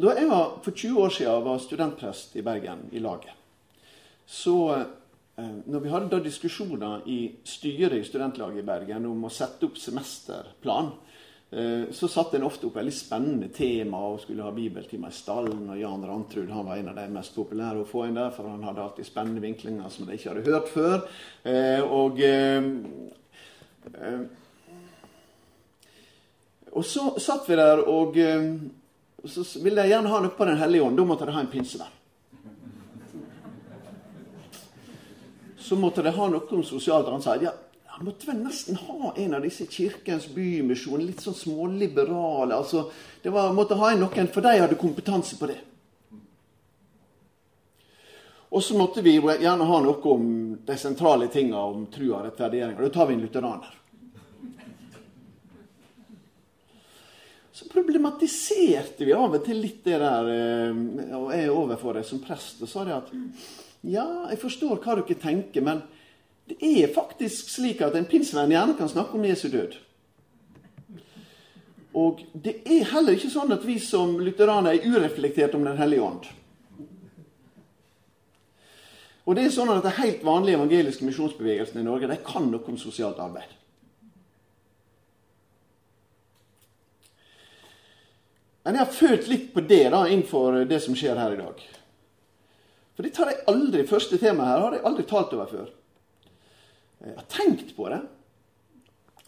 Da jeg var, for 20 år siden var studentprest i Bergen, i laget, så eh, når vi hadde da diskusjoner i styret i studentlaget i Bergen om å sette opp semesterplan, eh, så satte en ofte opp veldig spennende tema og skulle ha bibeltimer i stallen. Og Jan Rantrud han var en av de mest populære å få inn der, for han hadde alltid spennende vinklinger som de ikke hadde hørt før. Eh, og og så satt vi der, og så ville de gjerne ha noe på Den hellige ånd. Da måtte de ha en pinsevenn. Så måtte de ha noe om sosialt ansvar. Ja, han måtte vel nesten ha en av disse Kirkens Bymisjon, litt sånn småliberale. altså, det var, måtte ha inn noen, For de hadde kompetanse på det. Og så måtte vi gjerne ha noe om de sentrale tinga om trua og rettferdiggjøringa. Da tar vi en lutheraner. Så problematiserte vi av og til litt det der eh, Og jeg er overfor deg som prest og sa det at ja, jeg forstår hva dere tenker, men det er faktisk slik at en pinsevenn gjerne kan snakke om Jesu død. Og det er heller ikke sånn at vi som lutheraner er ureflektert om Den hellige ånd. Og det er sånn at De helt vanlige evangeliske misjonsbevegelsene i Norge de kan noe om sosialt arbeid. Men jeg har følt litt på det da, innenfor det som skjer her i dag. For det tar jeg aldri, første temaet her har jeg aldri talt over før. Jeg har tenkt på det.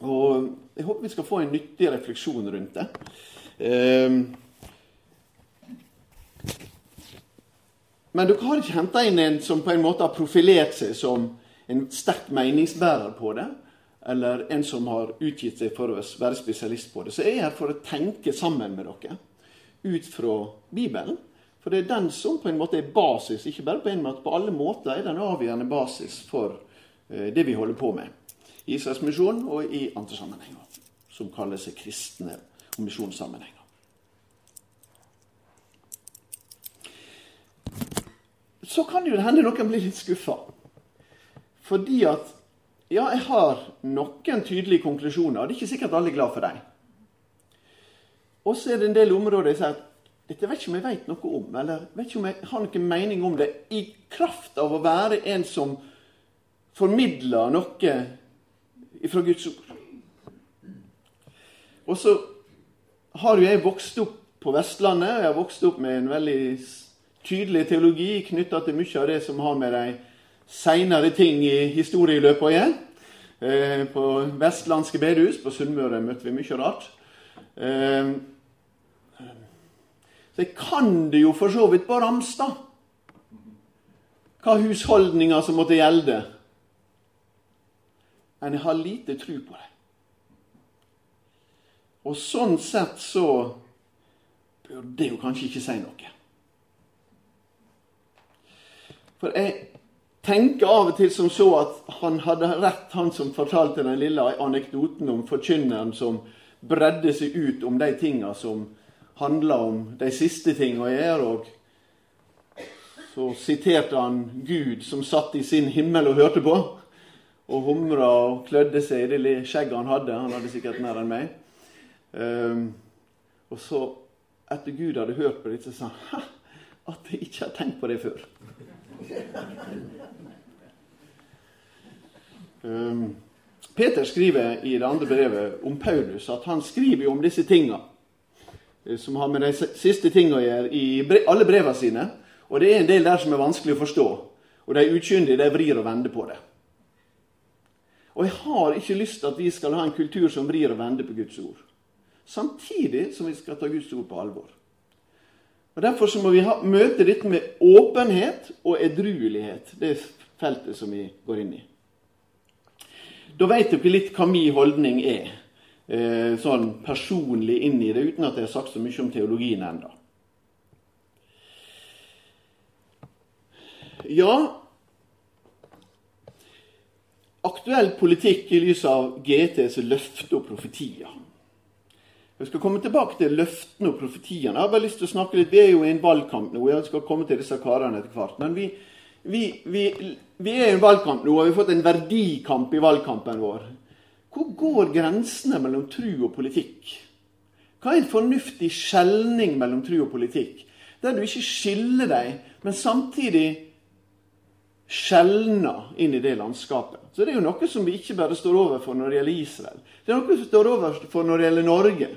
Og jeg håper vi skal få en nyttig refleksjon rundt det. Ehm. Men dere har ikke henta inn en som på en måte har profilert seg som en sterk meningsbærer på det, eller en som har utgitt seg for å være spesialist på det. Så jeg er her for å tenke sammen med dere ut fra Bibelen. For det er den som på en måte er basis, ikke bare på en måte, på alle måter er den avgjørende basis for eh, det vi holder på med. I Israels misjon og i andre sammenhenger, som kaller seg kristne og misjonssammenhenger. Så kan det jo hende noen blir litt skuffa. Fordi at ja, jeg har noen tydelige konklusjoner. og Det er ikke sikkert alle er glad for dem. Og så er det en del områder jeg sier at dette vet ikke om jeg vet noe om, eller vet ikke om jeg har noen mening om det, i kraft av å være en som formidler noe fra Guds ord. Og så har jo jeg vokst opp på Vestlandet, og jeg har vokst opp med en veldig tydelig teologi knytta til mye av det som har med de seinere ting i historieløpet igjen. Eh, på vestlandske bedehus på Sunnmøre møtte vi mye rart. Eh, så jeg kan det jo for så vidt på Ramstad. Hva husholdninger som måtte gjelde. Men jeg har lite tro på det. Og sånn sett så burde jeg jo kanskje ikke si noe. For jeg tenker av og til som så at han hadde rett, han som fortalte den lille anekdoten om forkynneren som bredde seg ut om de tinga som handla om de siste tinga jeg er, Og så siterte han Gud som satt i sin himmel og hørte på. Og humra og klødde seg i det skjegget han hadde. Han hadde sikkert mer enn meg. Um, og så, etter Gud hadde hørt på dette, sa han at jeg ikke har tenkt på det før. Um, Peter skriver i det andre brevet om Paulus at han skriver om disse tinga eh, som har med de siste tinga å gjøre, i alle breva sine. Og det er en del der som er vanskelig å forstå. Og de ukyndige de vrir og vender på det. Og jeg har ikke lyst til at vi skal ha en kultur som vrir og vender på Guds ord. Samtidig som vi skal ta Guds ord på alvor. Og Derfor så må vi ha, møte dette med åpenhet og edruelighet. Det feltet som vi går inn i. Da vet dere litt hva min holdning er, eh, sånn personlig inn i det, uten at jeg har sagt så mye om teologien ennå. Ja, aktuell politikk i lys av GTs løfte og profetier. Jeg skal komme tilbake til løftene og profetiene. Jeg har bare lyst til å snakke litt, Vi er jo i en valgkamp nå. Jeg skal komme til disse karene etter hvert. Men vi, vi, vi, vi, er i en valgkamp nå, og vi har fått en verdikamp i valgkampen vår. Hvor går grensene mellom tru og politikk? Hva er en fornuftig skjelning mellom tru og politikk? Der du ikke skiller deg, men samtidig skjelner inn i det landskapet. Så det er jo noe som vi ikke bare står overfor når det gjelder Israel. Det er noe som står overfor når det gjelder Norge.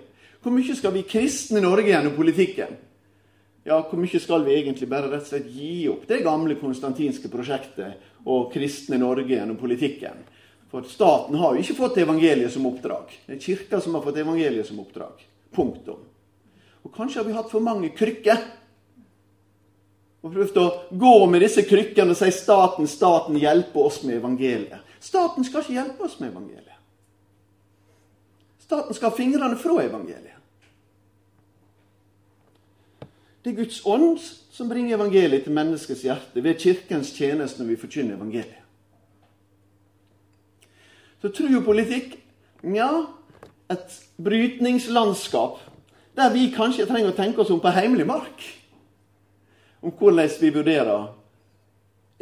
Hvor mye skal vi kristne Norge gjennom politikken? Ja, hvor mye skal vi egentlig bare rett og slett gi opp det gamle konstantinske prosjektet og kristne Norge gjennom politikken? For staten har jo ikke fått evangeliet som oppdrag. Det er kirka som har fått evangeliet som oppdrag. Punktum. Og kanskje har vi hatt for mange krykker. Og prøvd å gå med disse krykkene og si 'staten, staten, hjelper oss med evangeliet'. Staten skal ikke hjelpe oss med evangeliet. Staten skal ha fingrene fra evangeliet. Det er Guds ånd som bringer evangeliet til menneskets hjerte ved Kirkens tjeneste når vi forkynner evangeliet. Så tro og politikk ja, et brytningslandskap der vi kanskje trenger å tenke oss om på heimelig mark. Om hvordan vi vurderer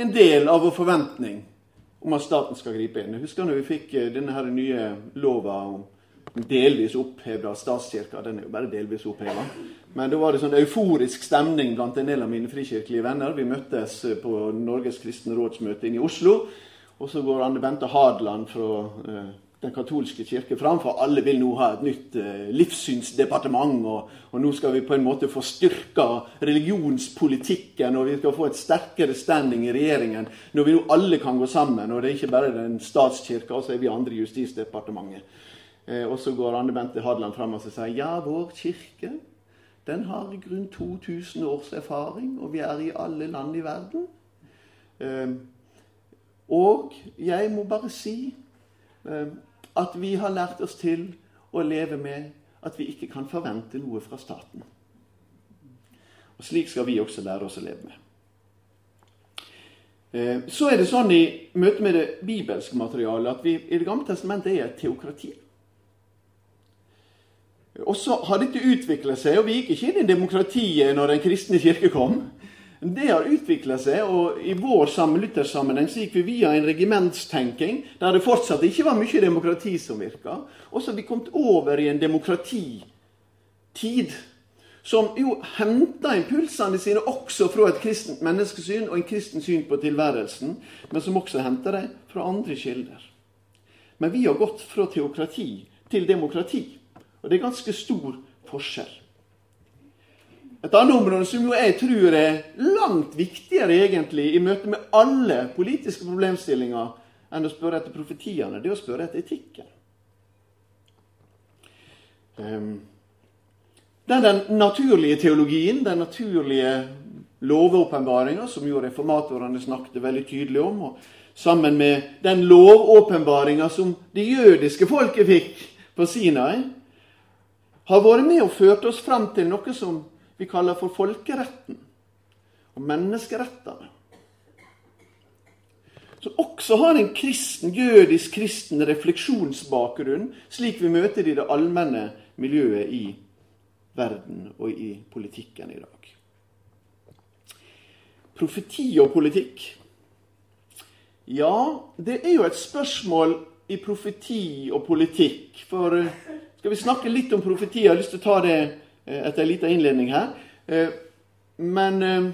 en del av vår forventning om at staten skal gripe inn. Jeg husker når vi fikk eh, denne her nye lova om delvis oppheva statskirka. Den er jo bare delvis oppheva. Men da var det sånn euforisk stemning blant en del av mine frikirkelige venner. Vi møttes eh, på Norges kristne rådsmøte inne i Oslo. Og så går Anne Bente Hadeland fra uh, Den katolske kirke fram, for alle vil nå ha et nytt uh, livssynsdepartement. Og, og, nå skal vi på en måte få styrka religionspolitikken, og vi skal få et sterkere standing i regjeringen når vi nå alle kan gå sammen. Og det er ikke bare den statskirka, og så er vi andre i Justisdepartementet. Eh, og så går Anne Bente Hadeland fram og sier ja, vår kirke den har i grunn 2000 års erfaring, og vi er i alle land i verden. Eh, og jeg må bare si eh, at vi har lært oss til å leve med at vi ikke kan forvente noe fra staten. Og Slik skal vi også lære oss å leve med. Så er det sånn i møte med det bibelske materialet at vi i Det gamle testamentet er et teokrati. Og så har dette utvikla seg, og vi gikk ikke inn i demokratiet når Den kristne kirke kom. Det har utvikla seg, og i vår lyttersammenheng så gikk vi via en regimentstenking der det fortsatt ikke var mye demokrati som virka. Og så har vi kommet over i en demokratitid som jo henta impulsene sine også fra et kristent menneskesyn og en kristen syn på tilværelsen, men som også henter dem fra andre kilder. Men vi har gått fra teokrati til demokrati. Og det er ganske stor forskjell. Et annet område som jo jeg tror er langt viktigere egentlig i møte med alle politiske problemstillinger enn å spørre etter profetiene, det er å spørre etter etikken. Um, det er den naturlige teologien, den naturlige lovåpenbaringa, som jo reformatorene snakket veldig tydelig om, og sammen med den lovåpenbaringa som det jødiske folket fikk på Sinai, har vært med og ført oss fram til noe som vi kaller for folkeretten og menneskerettene. Som også har en kristen, jødisk kristen refleksjonsbakgrunn, slik vi møter det i det allmenne miljøet i verden og i politikken i dag. Profeti og politikk Ja, det er jo et spørsmål i profeti og politikk. For skal vi snakke litt om profeti. Jeg har lyst til å ta det eh, etter en liten innledning her. Eh, men eh,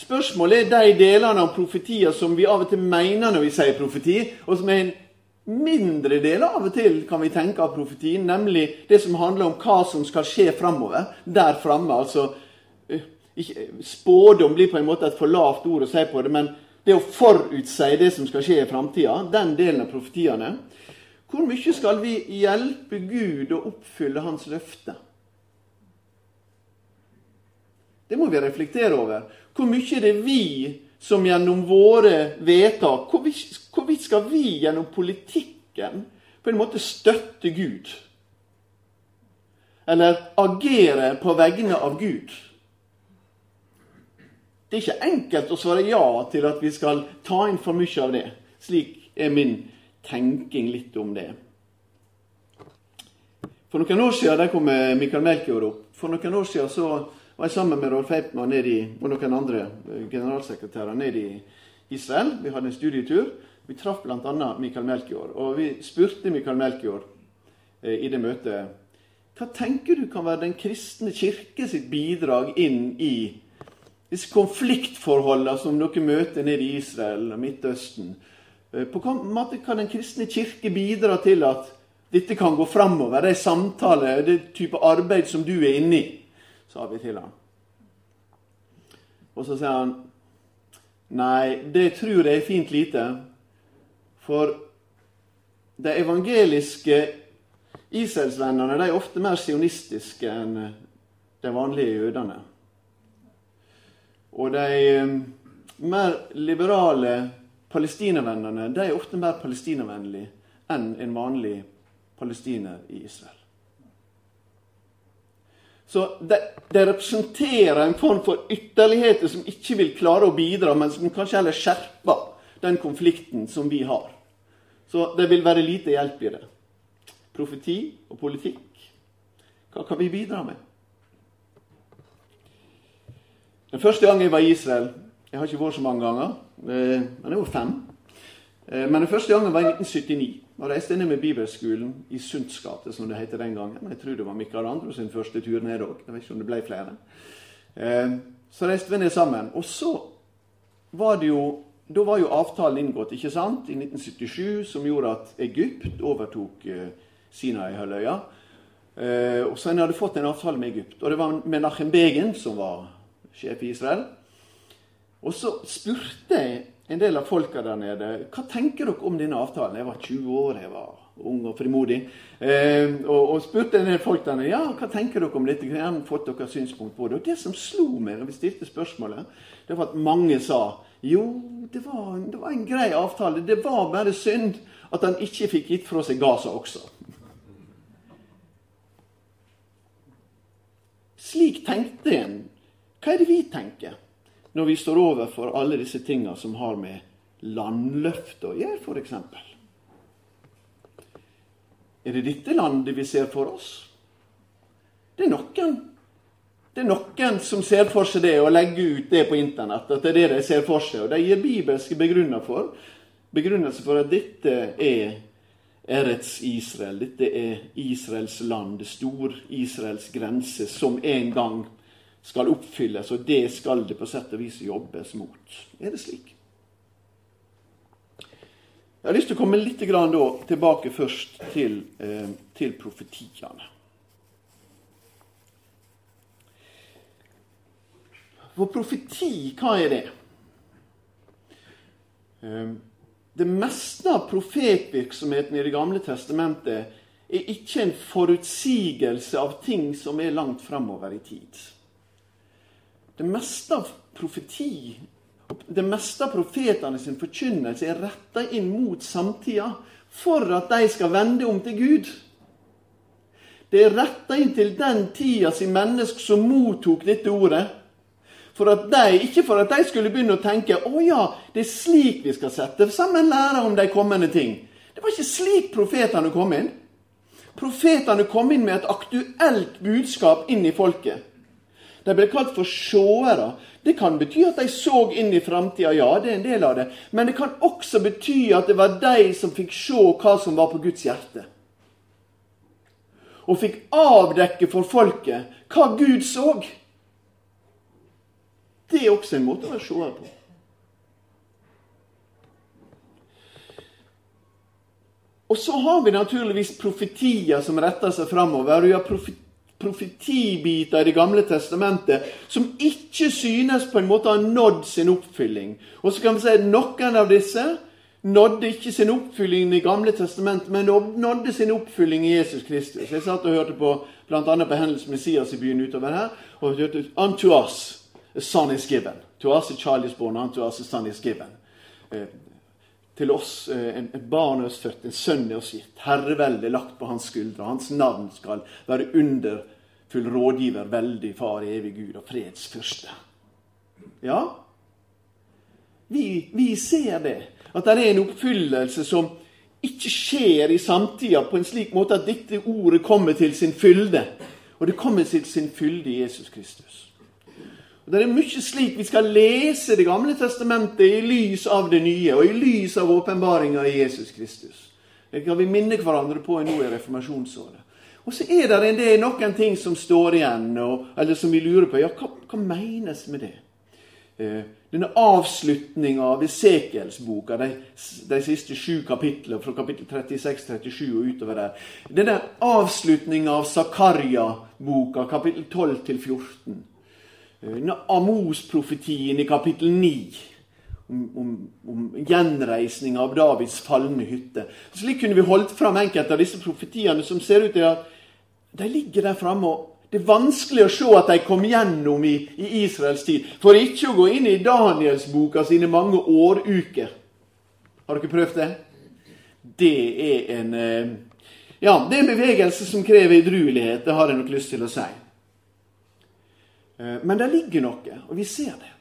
spørsmålet er de delene av profetier som vi av og til mener når vi sier profeti, og som er en mindre del av og til kan vi tenke av profetien, nemlig det som handler om hva som skal skje framover. Der framme. Altså Spådom blir på en måte et for lavt ord å si på det, men det å forutsi det som skal skje i framtida, den delen av profetiene. Hvor mye skal vi hjelpe Gud å oppfylle Hans løfte? Det må vi reflektere over. Hvor mye er det vi som gjennom våre vedtak Hvorvidt skal vi gjennom politikken på en måte støtte Gud? Eller agere på vegne av Gud? Det er ikke enkelt å svare ja til at vi skal ta inn for mye av det. Slik er min tenking litt om det. For noen år siden der kom Mikael Melchior opp. For noen år siden så var jeg sammen med Rolf Heipmann og noen andre eh, generalsekretærer nede i Israel. Vi hadde en studietur. Vi traff bl.a. Mikael Melchior. Og vi spurte Mikael Melchior eh, i det møtet Hva tenker du kan være den kristne kirke sitt bidrag inn i disse konfliktforholdene som dere møter nede i Israel og Midtøsten? Eh, på hvilken måte kan den kristne kirke bidra til at dette kan gå framover? De samtaler, det type arbeid som du er inne i, sa vi til ham. Og så sier han Nei, det tror jeg er fint lite. For de evangeliske Israelsvennene er ofte mer sionistiske enn de vanlige jødene. Og de eh, mer liberale palestinavennene de er ofte mer palestinavennlige enn en vanlig palestiner i Israel. Så de, de, representerer en form for ytterligheter som ikke vil klare å bidra, men som kanskje heller skjerper den konflikten som vi har. Så det vil være lite hjelp i det. Profeti og politikk. Hva kan vi bidra med? Den første gang jeg var i Israel Jeg har ikke vært så mange ganger, eh, men jeg var fem. Eh, men den første gangen var i 1979. Da reiste jeg ned med bibelskolen i Sunds gate, som det het den gangen. Jeg tror det var Mikael Andro sin første tur ned òg. Jeg vet ikke om det ble flere. Eh, så reiste vi ned sammen. Og så var det jo Da var jo avtalen inngått, ikke sant, i 1977, som gjorde at Egypt overtok eh, Sinai-halvøya. Eh, og så en hadde fått en avtale med Egypt. Og det var Menachem Begin som var sjef i Israel. Og så spurte jeg en del av folka der nede hva tenker dere om denne avtalen. Jeg var 20 år, jeg var ung og frimodig. Eh, og, og, spurte en del folk der nede ja, hva tenker dere om dette. Jeg har fått deres synspunkt på det. Og det som slo meg da vi stilte spørsmålet, det var at mange sa jo, det var, det var en grei avtale. Det var bare synd at han ikke fikk gitt fra seg Gaza også. Slik tenkte en. Hva er det vi tenker? Når vi står overfor alle disse tinga som har med landløftet å gjøre, f.eks. Er det dette landet vi ser for oss? Det er noen. Det er noen som ser for seg det og legger ut det på internett. At det er det de ser for seg. Og de gir bibelske begrunnelser for, begrunnelse for at dette er Eretz Israel. Dette er Israels land, det stor Israels grense, som en gang skal oppfylles, og det skal det på sett og vis jobbes mot. Er det slik? Jeg har lyst til å komme litt tilbake først til, eh, til profetiene. For profeti, hva er det? Eh, det meste av profetvirksomheten i Det gamle testamentet er ikke en forutsigelse av ting som er langt framover i tid. Det meste av profeti, det meste av profetene sin forkynnelse er retta inn mot samtida for at de skal vende om til Gud. Det er retta inn til den tida sin menneske som mottok dette ordet. For at de, ikke for at de skulle begynne å tenke å ja, det er slik vi skal sette sammen lære om de kommende ting. Det var ikke slik profetene kom inn. Profetene kom inn med et aktuelt budskap inn i folket. De ble kalt for seere. Det kan bety at de så inn i framtida, ja, det er en del av det. Men det kan også bety at det var de som fikk se hva som var på Guds hjerte. Og fikk avdekke for folket hva Gud så. Det er også en måte å være seer på. Og så har vi naturligvis profetier som retter seg framover. Og vi har profetier profetibiter i Det gamle testamentet som ikke synes på en måte å ha nådd sin oppfylling. Og så kan vi si at noen av disse nådde ikke sin oppfylling i Gamle testamentet, men nådde sin oppfylling i Jesus Kristus. Jeg satt og hørte på bl.a. på Hendels Messias i byen utover her. og hørte Unto us a son is given. To us a child is born, unto us a son is given. Til oss eh, en, et barn er oss født, en sønn er oss gitt. Herreveldet lagt på hans skuldre. Hans navn skal være underfull rådgiver, veldig far, evig Gud og fredsfyrste. Ja, vi, vi, ser det. At det er en oppfyllelse som ikke skjer i samtida på en slik måte at dette ordet kommer til sin fylde. Og det kommer til sin fylde i Jesus Kristus. Og Det er mye slik vi skal lese Det gamle testamentet i lys av det nye, og i lys av åpenbaringa i Jesus Kristus. Det kan vi minne hverandre på nå i reformasjonsåret. Og så er det en del, noen ting som står igjen, og, eller som vi lurer på. Ja, hva, hva menes med det? Eh, denne avslutninga av Esekielsboka, de, de siste sju kapitlene, fra kapittel 36-37 og utover der. Denne avslutninga av Zakaria-boka, kapittel 12-14. Amos-profetien i kapittel 9 om, om, om gjenreisning av Davids falne hytte. Slik kunne vi holdt fram enkelte av disse profetiene som ser ut til at de ligger der framme. og Det er vanskelig å se at de kom gjennom i, i Israels tid. For ikke å gå inn i Danielsboka sine mange åruker. Har dere prøvd det? Det er en eh, Ja, det er en bevegelse som krever idruelighet. Det har jeg nok lyst til å si. Eh, men det ligger noe, og vi ser det.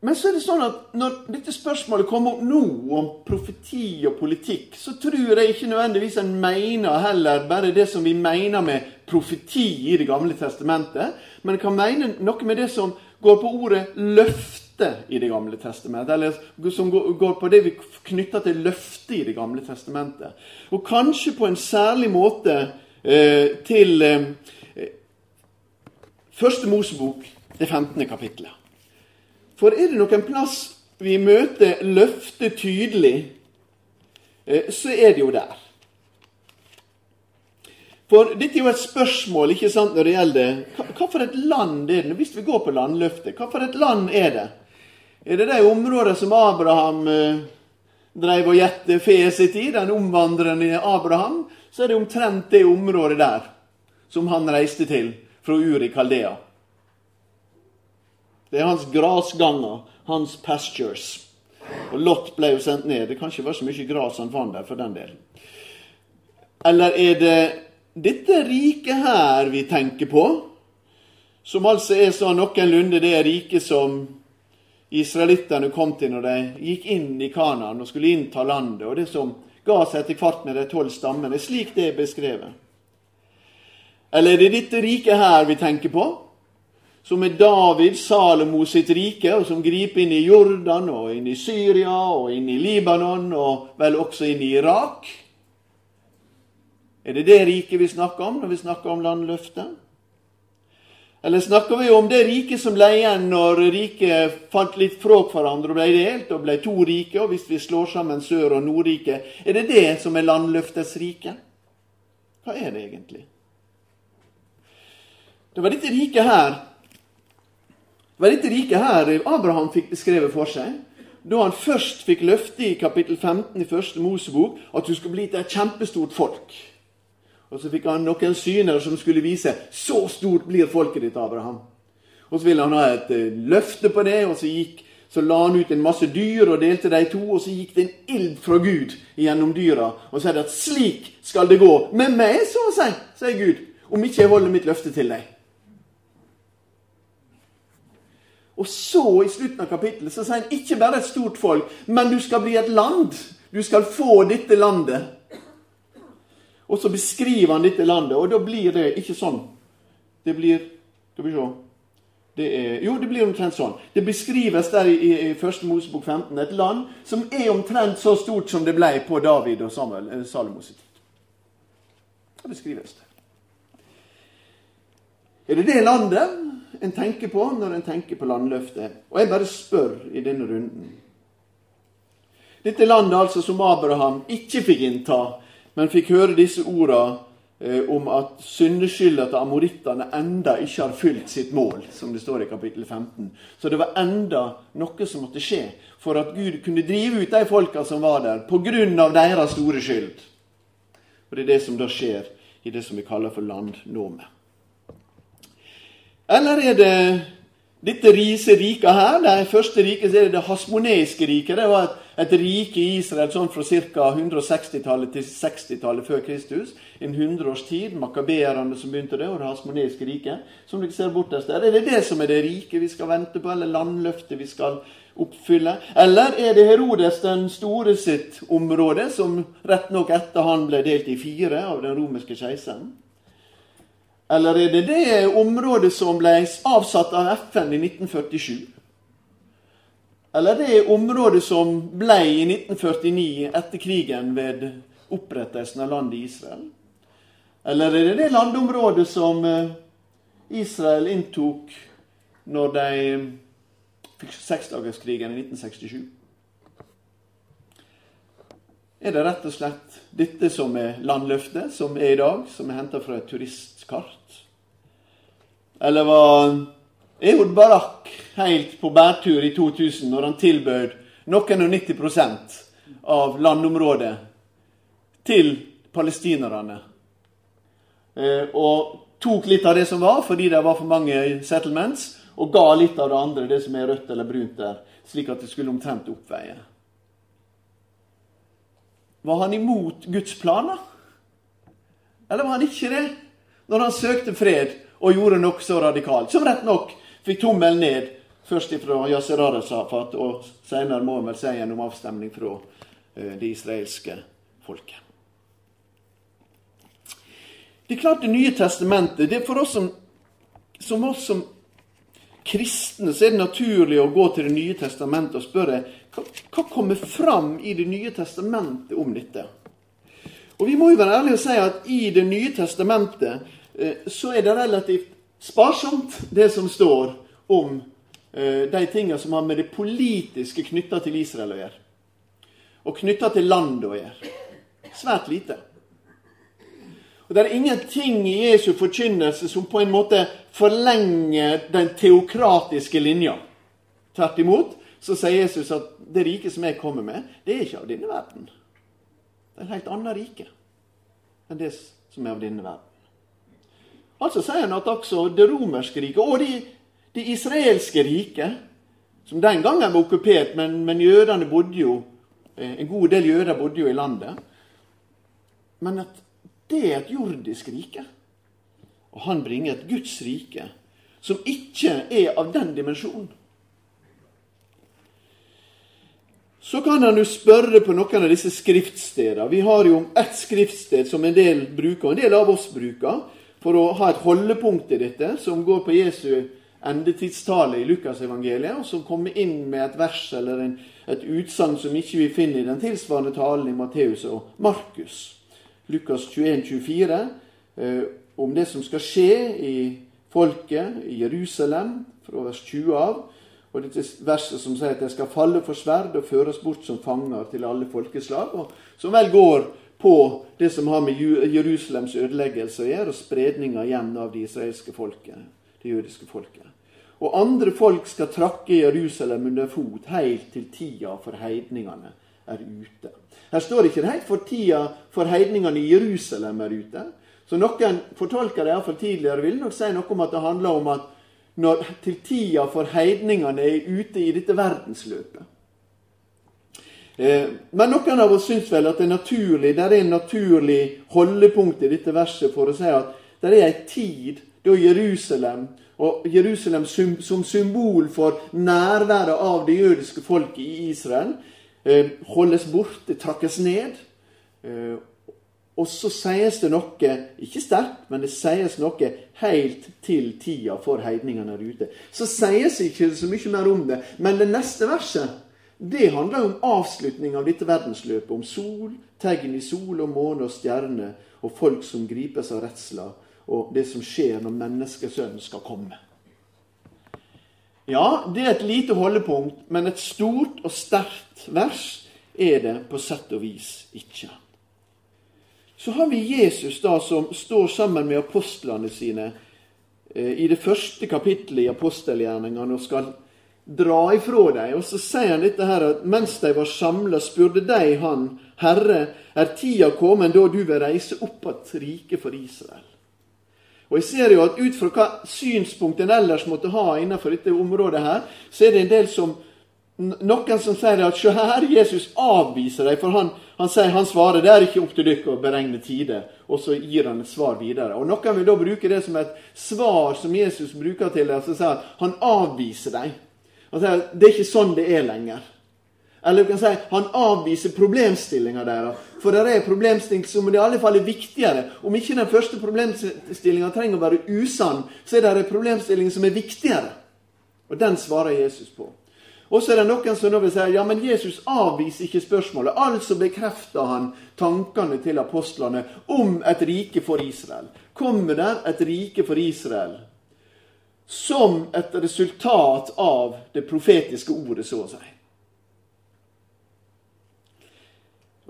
Men så er det sånn at når dette spørsmålet kommer opp nå, om profeti og politikk, så tror jeg ikke nødvendigvis en mener heller bare det som vi mener med profeti i Det gamle testamentet, men kan mene noe med det som går på ordet løfte i Det gamle testamentet. Eller som går på det vi knytter til løfte i Det gamle testamentet. Og kanskje på en særlig måte til eh, Første Mosebok, det 15. kapittelet. For er det noen plass vi møter løftet tydelig, eh, så er det jo der. For dette er jo et spørsmål ikke sant, når det gjelder hva, for et land er det? Hvis vi går på landløftet, hva for et land er det? Er det de områdene som Abraham eh, drev og gjette sitt i, den omvandrende Abraham, så er det omtrent det området der som han reiste til fra Uri Kaldea. Det er hans grasganger, hans pastures. Og Lot ble jo sendt ned. Det kan ikke være så mye gras han fant der, for den del. Eller er det dette riket her vi tenker på, som altså er så noenlunde det riket som israelittene kom til når de gikk inn i Kanaan og skulle innta landet, og det som ga seg etter hvert med de tolv stammene, slik det er beskrevet? Eller er det dette riket her vi tenker på? som er David, Salomo sitt rike, og som griper inn i Jordan og inn i Syria og inn i Libanon og vel også inn i Irak. Er det det riket vi snakker om når vi snakker om landløftet? Eller snakker vi om det riket som ble igjen når riket fant litt fråk hverandre og ble delt, og ble to rike, og hvis vi slår sammen Sør- og Nordriket, er det det som er landløftets rike? Hva er det egentlig? Det var dette riket her det var dette riket her Abraham fikk beskrevet for seg. Da han først fikk løfte i kapittel 15 i første Mosebok at du skulle bli et kjempestort folk. Og så fikk han noen syner som skulle vise så stort blir folket ditt, Abraham. Og så ville han ha et eh, løfte på det, og så, gikk, så la han ut en masse dyr og delte de to. Og så gikk det en ild fra Gud gjennom dyra og så er det at slik skal det gå med meg, så å si, sier Gud, om ikke jeg holder mitt løfte til deg. Og så, i slutten av kapittelet, så sier han ikke bare et stort folk, men du skal bli et land. Du skal få dette landet. Og så beskriver han dette landet, og da blir det ikke sånn. Det blir Skal vi se det er, Jo, det blir omtrent sånn. Det beskrives der i, i, første Mosebok 15 et land som er omtrent så stort som det ble på David og Samuel, eh, Salomos tid. Da beskrives det. Er det det landet en tenker på når en tenker på landløftet. Og jeg bare spør i denne runden. Dette landet altså som Abraham ikke fikk innta, men fikk høre disse ordene eh, om at syndeskylda til amorittene enda ikke har fylt sitt mål, som det står i kapittel 15. Så det var enda noe som måtte skje for at Gud kunne drive ut de folka som var der, pga. deres store skyld. Og det er det som da skjer i det som vi kaller for landnåme. Eller er det dette riket her? Det første riket er det det hasmoneiske riket. Det var et, et rike i Israel sånn fra ca. 160-tallet til 60-tallet før Kristus. En hundreårstid. Makabeerne som begynte det, og det hasmoneiske riket. Som dere ser bortest der. Er det det som er det riket vi skal vente på, eller landløftet vi skal oppfylle? Eller er det Herodes den store sitt område, som rett nok etter han ble delt i fire av den romerske keiseren? Eller er det det området som ble avsatt av FN i 1947? Eller det området som ble i 1949, etter krigen, ved opprettelsen av landet Israel? Eller er det det landområdet som eh, Israel inntok når de fikk seksdagerskrigen i 1967? Er det rett og slett dette som er landløftet som er i dag, som er henta fra et turistkart? Eller var Ehud Barak helt på bærtur i 2000 når han tilbød noen og 90% av landområdet til palestinerne? Eh, og tok litt av det som var, fordi det var for mange settlements, og ga litt av det andre, det som er rødt eller brunt der, slik at det skulle omtrent oppveie. Var han imot Guds planer? Eller var han ikke det? Når han søkte fred og gjorde noe så radikalt, som rett nok fikk tommelen ned, først fra Yasser Arafat, og senere må en vel si gjennom avstemning fra eh, det israelske folket. Det er klart Det nye testamentet det er For oss som, som oss som kristne så er det naturlig å gå til Det nye testamentet og spørre hva, hva kommer fram i Det nye testamentet om dette? Og Vi må jo være ærlige og si at i Det nye testamentet eh, så er det relativt sparsomt, det som står om de tingene som har med det politiske knytta til Israel å gjøre. Og knytta til landet å gjøre. Svært lite. Og Det er ingenting i Jesu forkynnelse som på en måte forlenger den teokratiske linja. Tvert imot så sier Jesus at det riket som jeg kommer med, det er ikke av denne verden. Det er et helt annet rike enn det som er av denne verden. Altså sier han at også det romerske riket og det, det israelske riket, som den gangen var okkupert, men, men jødene bodde jo, eh, en god del jøder bodde jo i landet Men at det er et jordisk rike. Og han bringer et Guds rike som ikke er av den dimensjonen. Så kan han jo spørre på noen av disse skriftstedene. Vi har jo ett skriftsted som en del bruker, og en del av oss bruker, for å ha et holdepunkt i dette, som går på Jesu endetidstale i Lukasevangeliet, og som kommer inn med et vers eller en, et utsagn som ikke vi finner i den tilsvarende talen i Matteus og Markus. Lukas 21, 24, eh, om det som skal skje i folket i Jerusalem, fra vers 20 av. Og dette verset som sier at de skal falle for sverd og føres bort som fanger til alle folkeslag. og Som vel går på det som har med Jerusalems ødeleggelse å gjøre, og spredninga igjen av det israelske folket, det jødiske folket. Og andre folk skal trakke Jerusalem under fot helt til tida for heidningene er ute. Her står det ikke helt for tida for heidningene i Jerusalem er ute. Så noen fortolkere iallfall tidligere ville nok si noe om at det handler om at når til tida for heidningene er ute i dette verdensløpet. Eh, men noen av oss syns vel at det er naturlig, det er en naturlig holdepunkt i dette verset for å si at det er ei tid da Jerusalem, og Jerusalem som symbol for nærværet av det jødiske folket i Israel, eh, holdes borte, trakkes ned. Eh, og så sies det noe, ikke sterkt, men det sies noe helt til tida for heidningene der ute. Så sies det ikke så mye mer om det. Men det neste verset det handler om avslutning av dette verdensløpet. Om sol, tegn i sol og måne og stjerne, og folk som gripes av redsler, og det som skjer når menneskesønnen skal komme. Ja, det er et lite holdepunkt, men et stort og sterkt vers er det på sett og vis ikke. Så har vi Jesus da som står sammen med apostlene sine eh, i det første kapittelet i apostelgjerningene og skal dra ifra dem. Og så sier han dette her at mens de var samla, spurte de han, Herre, er tida kommet da du vil reise opp et riket for Israel? Og jeg ser jo at ut fra hva synspunkt en ellers måtte ha innenfor dette området her, så er det en del som noen som sier at se her, Jesus avviser dem. For han, han, sier, han svarer det er ikke opp til dere å beregne tider. Og så gir han et svar videre. Og Noen vil da bruke det som et svar som Jesus bruker til dem. som sier at han avviser dem. Han sier det er ikke sånn det er lenger. Eller du kan si han avviser problemstillinga deres. For det er problemstilling som i alle fall er viktigere. Om ikke den første problemstillinga trenger å være usann, så er det en problemstilling som er viktigere. Og den svarer Jesus på. Og så er det noen som vil si ja, men Jesus avviser ikke spørsmålet. Altså bekrefter han tankene til apostlene om et rike for Israel. Kommer der et rike for Israel som et resultat av det profetiske ordet, så å si?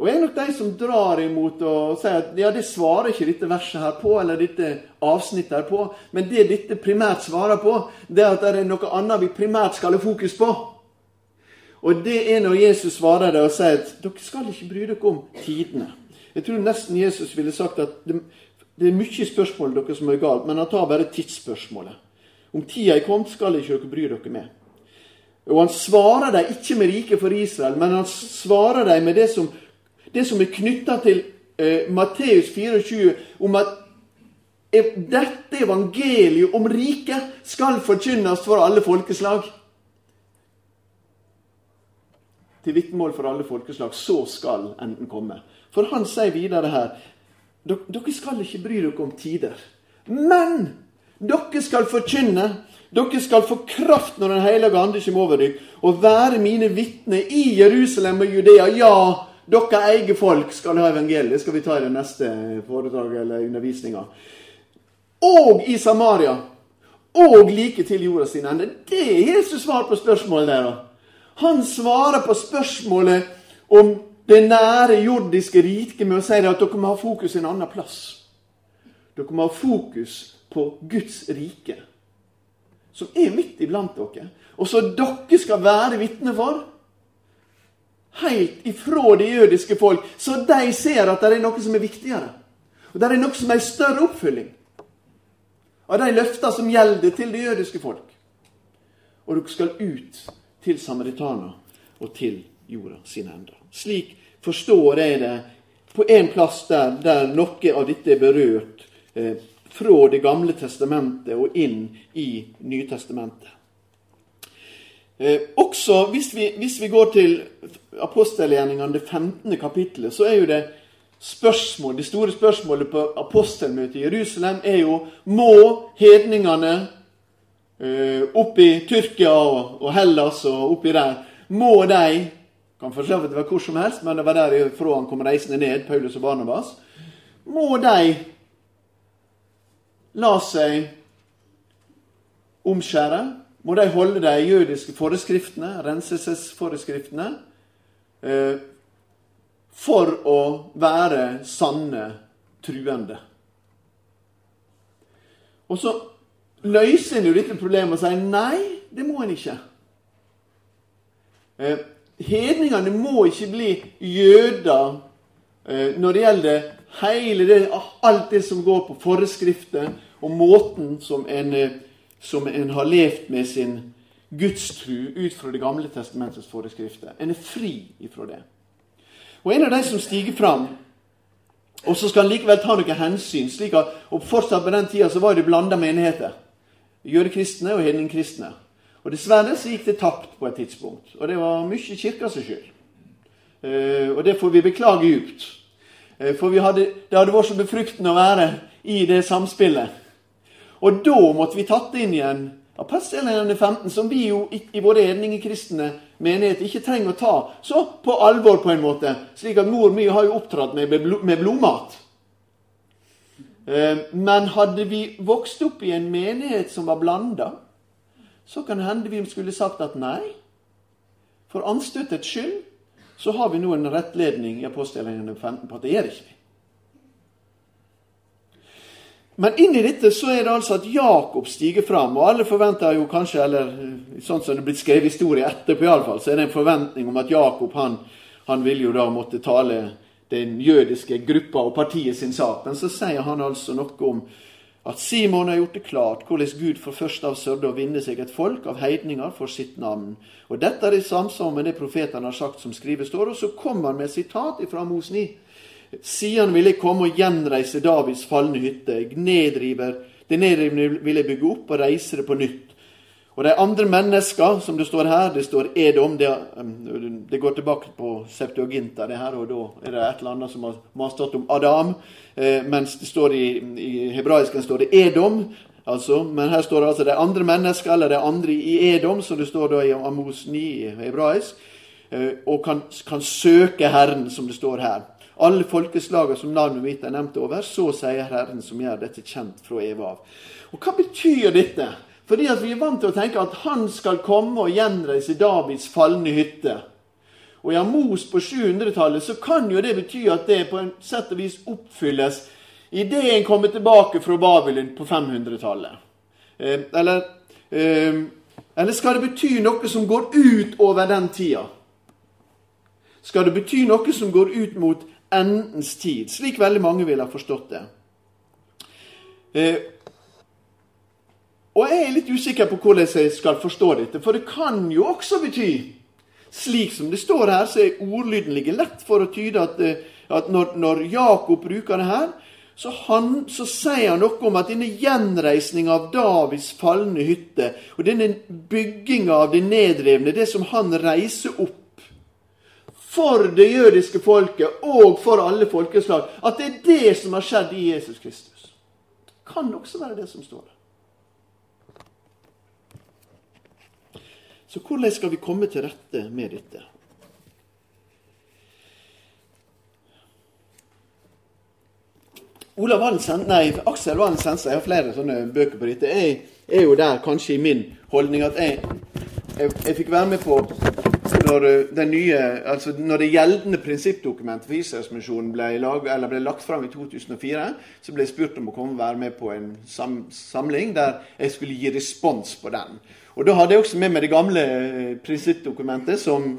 Og jeg er nok de som drar imot og sier at ja, det svarer ikke dette verset her på, eller dette avsnittet her på. Men det dette primært svarer på, det er at det er noe annet vi primært skal ha fokus på. Og det er når Jesus svarer det og sier at dere skal ikke bry dere om tidene. Jeg tror nesten Jesus ville sagt at det, det er mye spørsmål dere som er galt, men han tar bare tidsspørsmålet. Om tida er kommet, skal ikke dere bry dere med. Og han svarer dem ikke med riket for Israel, men han svarer dem med det som det som er knytta til eh, Matteus 24, om at dette evangeliet om riket skal forkynnes for alle folkeslag. Til vitnemål for alle folkeslag. Så skal enden komme. For han sier videre her dere skal ikke bry dere om tider. Men dere skal forkynne. Dere skal få kraft når Den hellige ande kommer over dere, og være mine vitner i Jerusalem og Judea. Ja, dere eier folk skal ha evangeliet. Skal vi ta i det neste foredraget eller undervisninga. Og i Samaria. Og like til jorda sin ende. Det er Jesus svar på spørsmålet der. Han svarer på spørsmålet om det nære jordiske riket med å si at dere må ha fokus en annen plass. Dere må ha fokus på Guds rike, som er midt iblant dere, og som dere skal være vitne for helt ifra det jødiske folk, så de ser at det er noe som er viktigere. Og det er noe som er en større oppfylling av de løftene som gjelder til det jødiske folk. Og dere skal ut til samaritaner og til jorda sine ender. Slik forstår jeg det på en plass der, der noe av dette er berørt eh, fra Det gamle testamentet og inn i Nytestamentet. Eh, også hvis vi, hvis vi, går til apostelgjerningene, det 15. kapittelet, så er jo det spørsmål, det store spørsmålet på apostelmøtet i Jerusalem er jo må hedningene eh, opp i Tyrkia og, og, Hellas og oppi der, må de kan for så vidt være hvor som helst, men det var derfra han kom reisende ned, Paulus og Barnabas. Må de la seg omskjære? Må de holde de jødiske foreskriftene, renselsesforeskriftene, eh, for å være sanne truende. Og så løser en jo dette problemet og sier nei, det må en ikke. Eh, hedningene må ikke bli jøder eh, når det gjelder hele det, alt det som går på foreskrifter, og måten som en som en har levd med sin gudstru ut fra Det gamle testamentets foreskrifter. En er fri ifra det. Og en av de som stiger fram, og så skal han likevel ta noen hensyn slik at, og Fortsatt på den tida var det blanda menigheter. Jødekristne og hedningkristne. Og Dessverre så gikk det tapt på et tidspunkt. Og det var mye kirka sin skyld. Uh, og det får vi beklage djupt. Uh, for hadde, det hadde vært så befruktende å være i det samspillet. Og da måtte vi tatt inn igjen apostelgjerningen 15, som vi jo i, våre hedningekristne menighet ikke trenger å ta så på alvor, på en måte. Slik at mor mi har jo opptrådt med, med blodmat. Eh, men hadde vi vokst opp i en menighet som var blanda, så kan det hende vi skulle sagt at nei. For anstøtets skyld så har vi nå en rettledning i apostelgjerningen 15 på at det gjør ikke vi. Men inni dette så er det altså at Jakob stiger fram. Og alle forventer jo kanskje, eller sånn som det er blitt skrevet historie etterpå iallfall, så er det en forventning om at Jakob han, han vil jo da måtte tale den jødiske gruppa og partiet sin sak. Men så sier han altså noe om at Simon har gjort det klart hvordan Gud for først av sørde å vinne seg et folk av heidninger for sitt navn. Og dette er i samsvar med det profetene har sagt som skrives står. Og så kommer han med et sitat fra Mos 9. Siden vil jeg komme og gjenreise Davids falne hytte. Jeg nedriver, det nedrivne vil jeg bygge opp og reise det på nytt. Og de andre mennesker, som det står her, det står Edom Det, um, det går tilbake på Septuaginta, det her, og da er det et eller annet som har, stått om Adam. Eh, mens det står i, i hebraisken står det Edom. Altså, men her står det altså de andre mennesker, eller de andre i Edom, som det står da i Amos 9 i hebraisk, eh, og kan, kan søke Herren, som det står her. Alle folkeslagene som navnet mitt er nevnt over, så sier Herren, som gjør dette kjent fra Eva av. Og Hva betyr dette? Fordi at Vi er vant til å tenke at han skal komme og gjenreise Davids falne hytte. Og I Amos på 700-tallet så kan jo det bety at det på en sett og vis oppfylles idet en kommer tilbake fra Babylon på 500-tallet. Eh, eller, eh, eller skal det bety noe som går ut over den tida? Skal det bety noe som går ut mot endens tid, slik veldig mange vil ha forstått det? Eh, og jeg er litt usikker på hvordan jeg skal forstå dette, for det kan jo også bety slik som det står her, så er ordlyden ligger lett for å tyde at, eh, at når, når, Jakob bruker det her, så, han, så, sier han noe om at denne gjenreisninga av Davids falne hytte, og denne bygginga av det nedrevne, det som han reiser opp for det jødiske folket og for alle folkeslag, at det er det som har skjedd i Jesus Kristus. Det kan også være det som står der. Så hvordan skal vi komme til rette med dette? Olav Hansen, nei, Aksel Sensa, jeg har flere sånne bøker på dette. Jeg er jo der kanskje i min holdning at jeg, jeg, jeg fikk være med på når, det, nye, altså når det gjeldende prinsippdokumentet for Israelsmisjonen ble, ble lagt fram i 2004, så ble jeg spurt om å komme og være med på en sam, samling der jeg skulle gi respons på den. Og Da hadde jeg også med meg det gamle eh, prinsippdokumentet som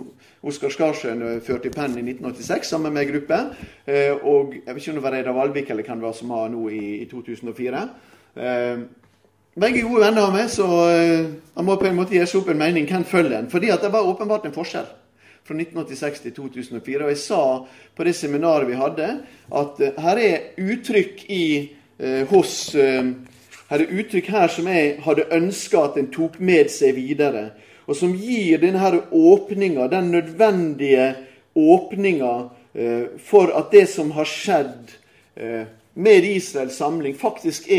Oskar Skarsjøen eh, førte i pennen i 1986 sammen med ei gruppe. Eh, og jeg vet ikke om det var Reidar Valvik eller hvem det var som har nå i, i 2004. Begge gode venner av meg, så han må på en måte gi seg opp en mening. Hvem følger en? Fordi at det var åpenbart en forskjell fra 1986 til 2004. Og jeg sa på det seminaret vi hadde, at her er uttrykk i, hos her er uttrykk her som jeg hadde ønska at en tok med seg videre, og som gir denne her åpninga, den nødvendige åpninga eh, for at det som har skjedd eh, med Israels samling, faktisk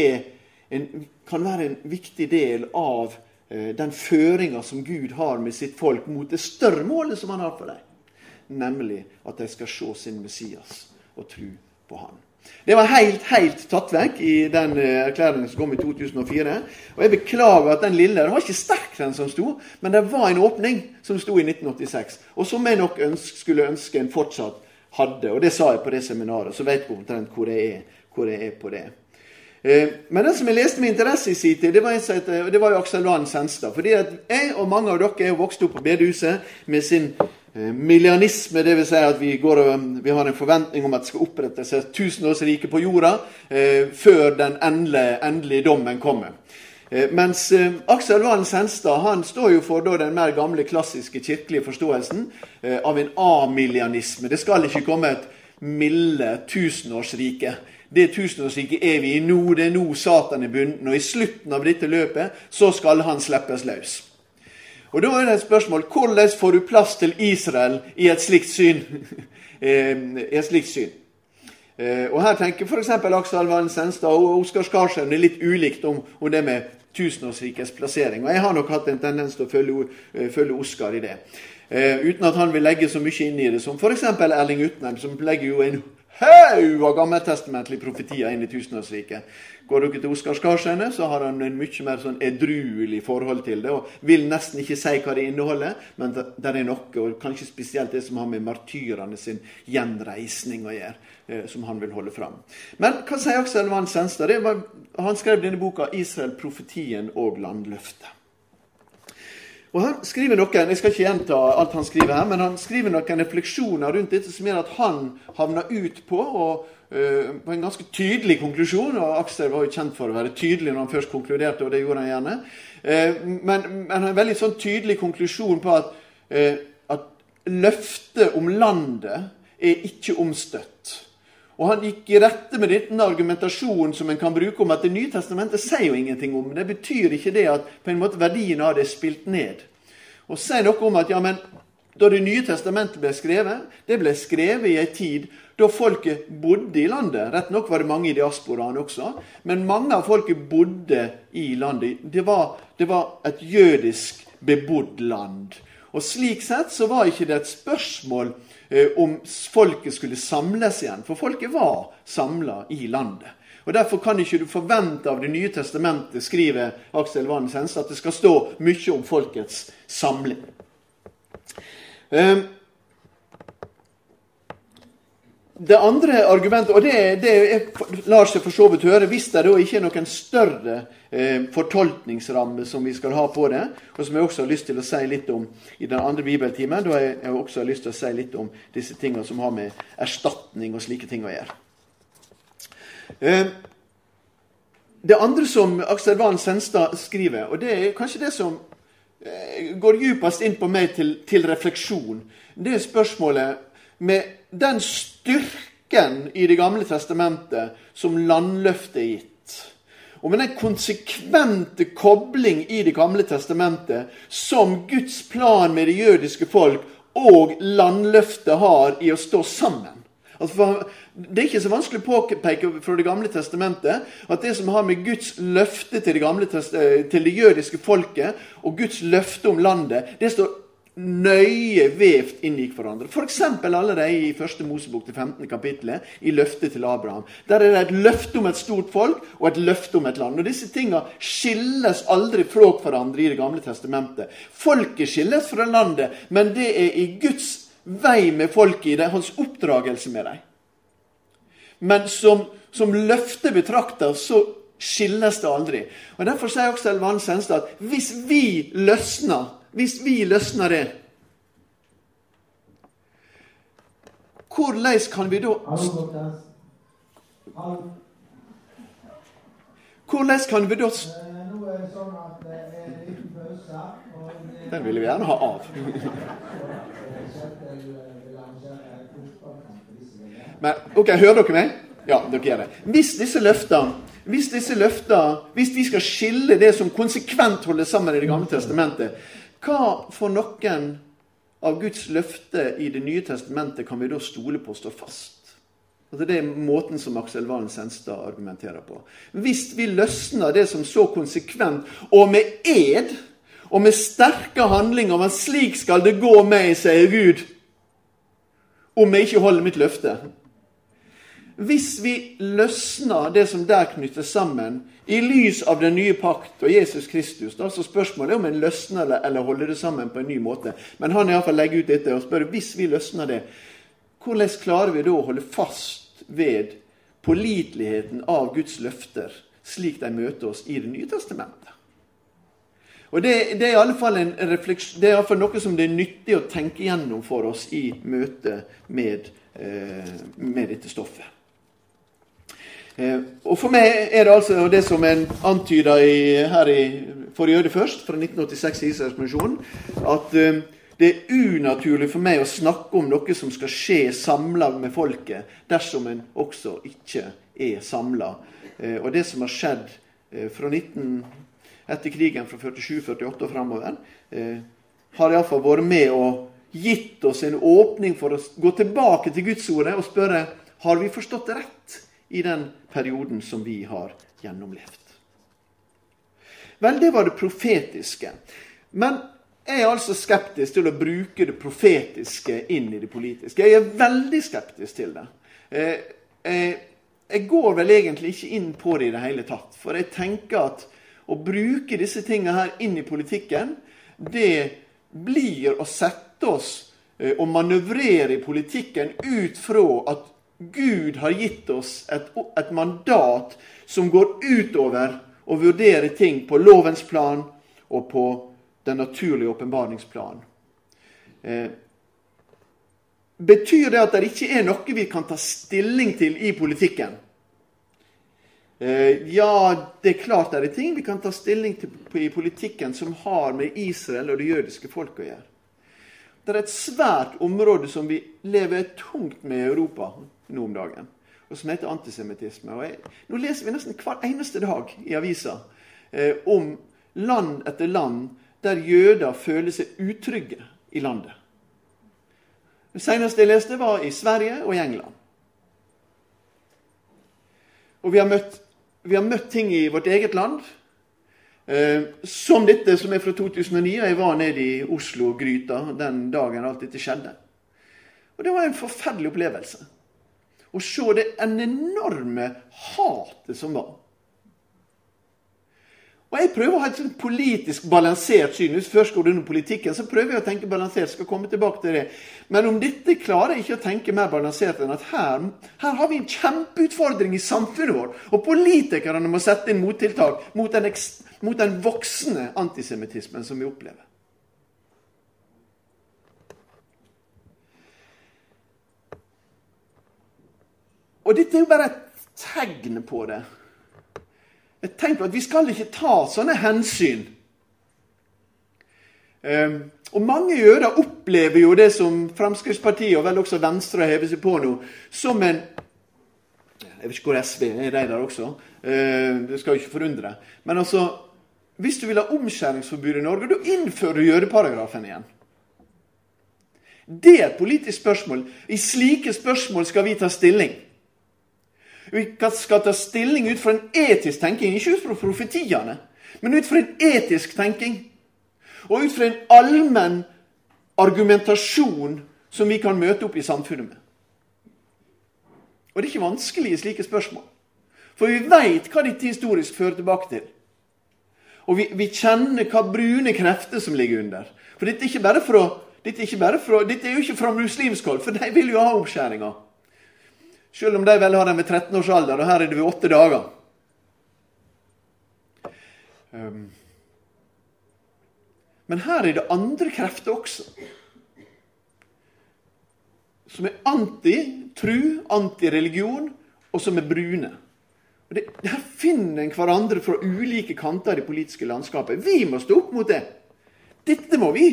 en, kan være en viktig del av eh, den føringa som Gud har med sitt folk mot det større målet som han har for dem, nemlig at de skal se sin Messias og tro på han. Det var helt, helt tatt vekk i den eh, erklæringen som kom i 2004. Og jeg beklager at den lille Den var ikke sterk, den som sto, men det var en åpning som sto i 1986. Og som jeg nok ønske, skulle ønske en fortsatt hadde. Og det sa jeg på det seminaret, så vet du omtrent hvor jeg er, hvor jeg er på det. Eh, men den som jeg leste med interesse i sin tid, det var, jo Aksel Lund Senstad. fordi at jeg og mange av dere er jo vokst opp på bedehuset med sin milianisme, Millianisme, dvs. Si at vi, går, vi, har en forventning om at det skal opprettes et tusenårsrike på jorda eh, før den endelige, endelige, dommen kommer. Eh, mens eh, Aksel Valen Senstad han står jo for da, den mer gamle, klassiske kirkelige forståelsen eh, av en amillianisme. Det skal ikke komme et milde tusenårsrike. Det tusenårsriket er vi i nå. Det er nå Satan er bunden. Og i slutten av dette løpet så skal han slippes løs. Og Da er det et spørsmål hvordan får du plass til Israel i et slikt syn? Eh, I et slikt syn. Eh, og Her tenker f.eks. Aksel Vann Senstad og Oskar Skarsheim er litt ulikt om, om det med tusenårsrikets plassering. Og Jeg har nok hatt en tendens til å følge, eh, følge Oskar i det. uten at han vil legge så mye inn i det, som f.eks. Erling Utnem, som legger jo en haug av gammeltestamentlige profetier inn i tusenårsriket. Går dere til Oskar Skarsheine, så har han en mye mer sånn edruelig forhold til det. Og vil nesten ikke si hva det inneholder, men det er noe, og kanskje spesielt det som har med martyrene sin gjenreisning å gjøre, eh, som han vil holde fram. Men hva sier Aksel Vann Senstad? Han skrev denne boka 'Israel, profetien og landløftet'. Og Han skriver noen, Jeg skal ikke gjenta alt han skriver her, men han skriver noen refleksjoner rundt dette som gjør at han havner ut på, og, uh, på en ganske tydelig konklusjon. og Aksel var jo kjent for å være tydelig når han først konkluderte, og det gjorde han gjerne. Uh, men, men en veldig sånn tydelig konklusjon på at, uh, at løftet om landet er ikke omstøtt. Og Han gikk i rette med denne argumentasjonen som en kan bruke om at Det nye testamentet sier jo ingenting om. Det betyr ikke det at på en måte verdien av det er spilt ned. Og sier noe om at ja, men da Det nye testamentet ble skrevet, det ble skrevet i en tid da folket bodde i landet. Rett nok var det mange i diasporaen også, men mange av folket bodde i landet. Det var, det var et jødisk bebodd land. Og Slik sett så var ikke det et spørsmål eh, om folket skulle samles igjen, for folket var samla i landet. Og Derfor kan ikke du forvente av Det nye testamentet, skriver Aksel Wann Sense, at det skal stå mye om folkets samling. Um, det andre argumentet, og det, det lar seg for så vidt høre hvis det da ikke er noen større eh, fortolkningsramme som vi skal ha på det, og som jeg også har lyst til å si litt om i den andre bibeltimen, da har jeg også lyst til å si litt om disse tingene som har med erstatning og slike ting å gjøre. Eh, det andre som Aksel Wahn Senstad skriver, og det er kanskje det som eh, går djupest inn på meg til, til refleksjon, det er spørsmålet med den styrken i Det gamle testamentet som landløftet er gitt. Og med den konsekvente kobling i Det gamle testamentet som Guds plan med det jødiske folk og landløftet har i å stå sammen. Altså det er ikke så vanskelig å påpeke fra Det gamle testamentet at det som har med Guds løfte til det, gamle, til det jødiske folket og Guds løfte om landet, det står nøye vevt inn i hverandre. F.eks. allerede i første Mosebok til 15. kapittelet, i løftet til Abraham. Der er det et løfte om et stort folk og et løfte om et land. Og Disse tingene skilles aldri fra hverandre i Det gamle testamentet. Folket skilles fra landet, men det er i Guds vei med folket, i det, hans oppdragelse med dem. Men som, som løftet betrakter, så skilles det aldri. Og Derfor sier også Elvan Senstad at hvis vi løsner hvis vi løsner det, hvordan kan vi da Hvordan kan vi da Den ville vi gjerne ha av. Men ok, Hører dere meg? Ja, dere gjør det. Hvis disse løftene hvis disse løfter, hvis vi skal skille det som konsekvent holder sammen i Det gamle testamentet, hva for noen av Guds løfte i Det nye testamentet kan vi da stole på å stå fast? Altså Det er måten som Aksel Valen Senstad argumenterer på. Hvis vi løsner det som så konsekvent, og med ed, og med sterke handlinger Men slik skal det gå meg, sier Gud, om jeg ikke holder mitt løfte. Hvis vi løsner det som der knyttes sammen, i lys av den nye pakt og Jesus Kristus, da, så spørsmålet er om en løsner det eller holder det sammen på en ny måte. Men han iallfall legger ut dette og spør hvis vi løsner det, hvordan klarer vi da å holde fast ved påliteligheten av Guds løfter, slik de møter oss i Det nye testamentet? Og Det, det er fall noe som det er nyttig å tenke gjennom for oss i møte med, eh, med dette stoffet. Eh, og For meg er det altså det som en antyda her i For det først, fra 1986 i Israelskommisjonen, at eh, det er unaturlig for meg å snakke om noe som skal skje samla med folket, dersom en også ikke er samla. Og det som har skjedd fra 19, etter krigen fra 47-48 og framover, har iallfall vært med og gitt oss en åpning for å gå tilbake til Guds ordet og spørre har vi forstått det rett i den perioden som vi har gjennomlevd. Vel, det var det profetiske. Men jeg er altså skeptisk til å bruke det profetiske inn i det politiske. Jeg er veldig skeptisk til det. Eh, eh, jeg går vel egentlig ikke inn på det i det hele tatt. For jeg tenker at å bruke disse tingene her inn i politikken, det blir å sette oss eh, og manøvrere i politikken ut fra at Gud har gitt oss et, et, mandat som går utover å vurdere ting på lovens plan og på den naturlige åpenbaringsplan. Eh, betyr det at det ikke er noe vi kan ta stilling til i politikken? Eh, ja, det er klart det er ting vi kan ta stilling til i politikken som har med Israel og det jødiske folk å gjøre. Det er et svært område som vi lever tungt med i Europa nå om dagen, og som heter antisemittisme. nå leser vi nesten hver eneste dag i avisa eh, om land etter land der jøder føler seg utrygge i landet. Det seneste jeg leste, var i Sverige og i England. Og vi har møtt, vi har møtt ting i vårt eget land. Eh, som dette som er fra 2009. og Jeg var nede i Oslo-gryta den dagen alt dette skjedde. Og det var en forferdelig opplevelse. Å se det en enorme hatet som var. Og Jeg prøver å ha et sånn politisk balansert syn. Hvis først går det under politikken, så prøver jeg å tenke balansert. skal komme tilbake til det. Men om dette klarer jeg ikke å tenke mer balansert enn at her, her har vi en kjempeutfordring i samfunnet vårt. Og politikerne må sette inn mottiltak mot den, mot den voksne antisemittismen som vi opplever. Og dette er jo bare et tegn på det. Et tenker at vi skal ikke ta sånne hensyn. Um, og mange jøder opplever jo det som Fremskrittspartiet og vel også Venstre hever seg på nå, som en Jeg vet ikke hvor SV er, de der også. Uh, det skal jo ikke forundre. Men altså, hvis du vil ha omskjæringsforbud i Norge, da innfører du jødeparagrafen igjen. Det er et politisk spørsmål. I slike spørsmål skal vi ta stilling. Vi skal ta stilling ut fra en etisk tenking, ikke ut fra profetiene, men ut fra en etisk tenking. Og ut fra en allmenn argumentasjon som vi kan møte opp i samfunnet med. Og det er ikke vanskelig i slike spørsmål. For vi veit hva dette historisk fører tilbake til. Og vi, vi, kjenner hva brune krefter som ligger under. For dette er ikke bare fra, dette er, ikke bare fra, dette er jo ikke fra muslimsk hold, for de vil jo ha omskjæringer. Selv om de vel har den ved 13 års alder, og her er det ved åtte dager. Um. Men her er det andre krefter også. Som er anti-tru, anti-religion, og som er brune. Og det, Her finner en hverandre fra ulike kanter i det politiske landskapet. Vi må stå opp mot det. Dette må vi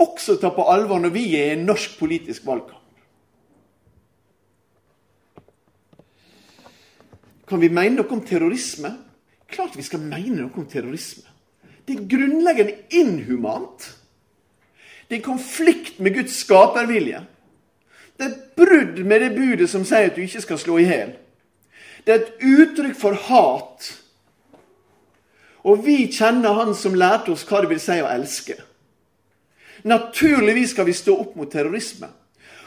også ta på alvor når vi er i en norsk politisk valgkamp. Kan vi mene noe om terrorisme? Klart vi skal mene noe om terrorisme. Det er grunnleggende inhumant. Det er konflikt med Guds skapervilje. Det er et brudd med det budet som sier at du ikke skal slå i hjel. Det er et uttrykk for hat. Og vi kjenner Han som lærte oss hva det vil si å elske. Naturligvis skal vi stå opp mot terrorisme.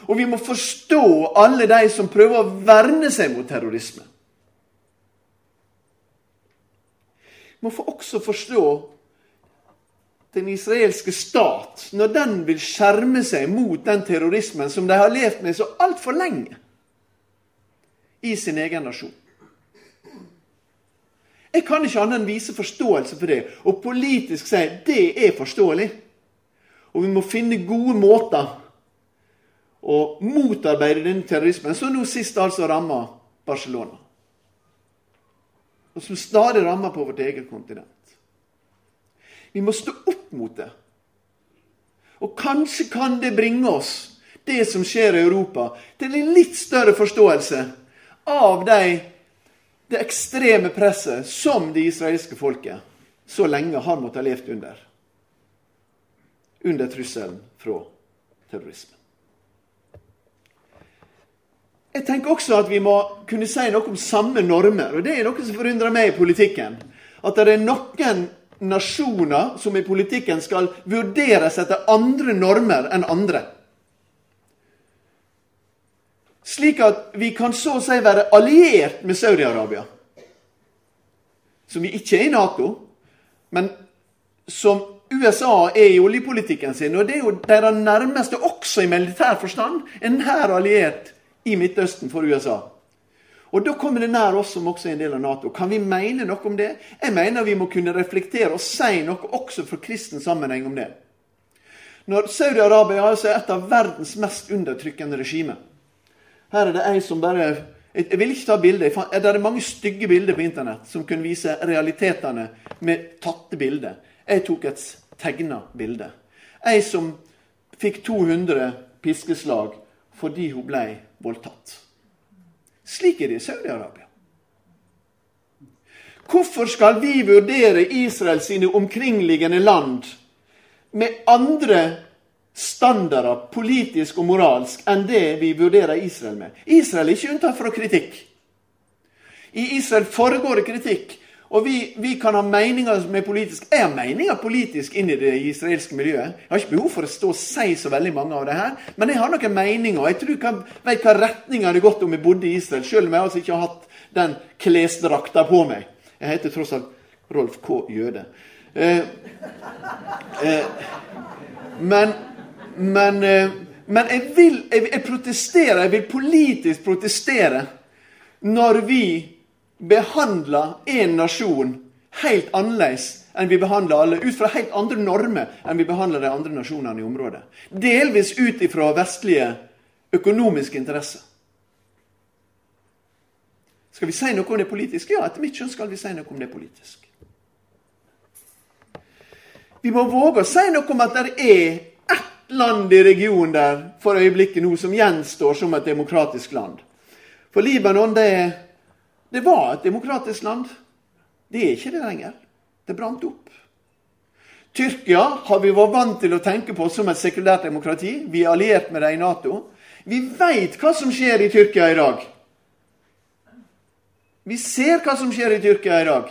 Og vi må forstå alle de som prøver å verne seg mot terrorisme. Må få også forstå den israelske stat når den vil skjerme seg mot den terrorismen som de har levd med så altfor lenge i sin egen nasjon. Jeg kan ikke annet enn vise forståelse for det, og politisk si det er forståelig. Og vi må finne gode måter å motarbeide denne terrorismen, som nå sist altså rammer Barcelona og som stadig rammer på vårt eget kontinent. Vi må stå opp mot det. Og kanskje kan det bringe oss, det som skjer i Europa, til en litt større forståelse av de, det ekstreme presset som det israelske folket så lenge har måttet ha levd under. Under trusselen fra terrorisme. Jeg tenker også at vi må kunne si noe om samme normer. og Det er noe som forundrer meg i politikken. At det er noen nasjoner som i politikken skal vurderes etter andre normer enn andre. Slik at vi kan så å si være alliert med Saudi-Arabia. Som vi ikke er i Nato, men som USA er i oljepolitikken sin. Og det er jo deres nærmeste, også i militær forstand, en nær alliert i Midtøsten for USA. Og Da kommer det nær oss som også er en del av Nato. Kan vi mene noe om det? Jeg mener vi må kunne reflektere og si noe også for kristen sammenheng om det. Når Saudi-Arabia altså er et av verdens mest undertrykkende regimer Her er det ei som bare Jeg vil ikke ta bilder. Det er mange stygge bilder på Internett som kunne vise realitetene med tatte bilder. Jeg tok et tegna bilde. Ei som fikk 200 piskeslag fordi hun ble voldtatt. Slik er det i Saudi-Arabia. Hvorfor skal vi vurdere Israel sine omkringliggende land med andre standarder, politisk og moralsk, enn det vi vurderer Israel med. Israel er ikke unntatt fra kritikk. I Israel foregår det kritikk. Og vi, vi, kan ha meninger som er politiske. Jeg har meninger politisk inn i det israelske miljøet. Jeg har ikke behov for å stå og si så veldig mange av det her, men jeg har noen meninger. Jeg tror jeg vet hva retning jeg hadde gått om jeg bodde i Israel, selv om jeg altså ikke har hatt den klesdrakta på meg. Jeg heter tross alt Rolf K. Jøde. Eh, eh, men men, eh, men jeg vil jeg, jeg protesterer, jeg vil politisk protestere når vi behandler en nasjon helt annerledes enn vi behandler alle, ut fra helt andre normer enn vi behandler de andre nasjonene i området. Delvis ut ifra vestlige økonomiske interesser. Skal vi si noe om det politisk? Ja, etter mitt skjønn skal vi si noe om det politisk. Vi må våge å si noe om at det er ett land i regionen der for øyeblikket nå som gjenstår som et demokratisk land. For Libanon, det, det var et demokratisk land. Det er ikke det lenger. Det brant opp. Tyrkia har vi vært vant til å tenke på som et sekulært demokrati. Vi er alliert med dem i Nato. Vi veit hva som skjer i Tyrkia i dag. Vi ser hva som skjer i Tyrkia i dag.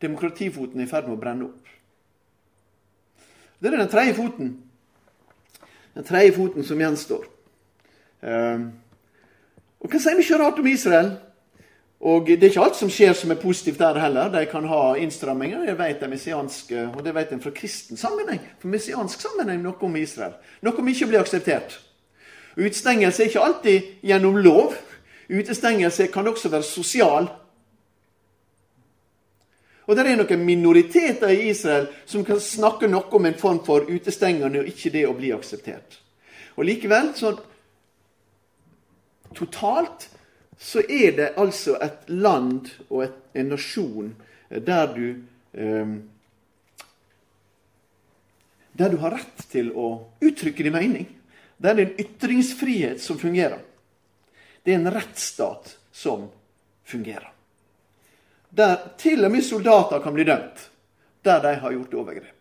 Demokratifoten er i ferd med å brenne opp. Det er den tredje foten. Den tredje foten som gjenstår. Um, og Hva sier mye rart om Israel? Og Det er ikke alt som skjer som er positivt der heller. De kan ha innstramminger. Jeg vet messianske, og det vet en fra kristen sammenheng. For messiansk sammenheng noe om Israel. Noe om ikke å bli akseptert. Utstengelse er ikke alltid gjennom lov. Utestengelse kan også være sosial. Og det er noen minoriteter i Israel som kan snakke noe om en form for utestengende og ikke det å bli akseptert. Og likevel, så totalt, så er det altså et land og et, en nasjon der du eh, Der du har rett til å uttrykke din mening. Der det er en ytringsfrihet som fungerer. Det er en rettsstat som fungerer der til og med soldater kan bli dømt der de har gjort overgrep.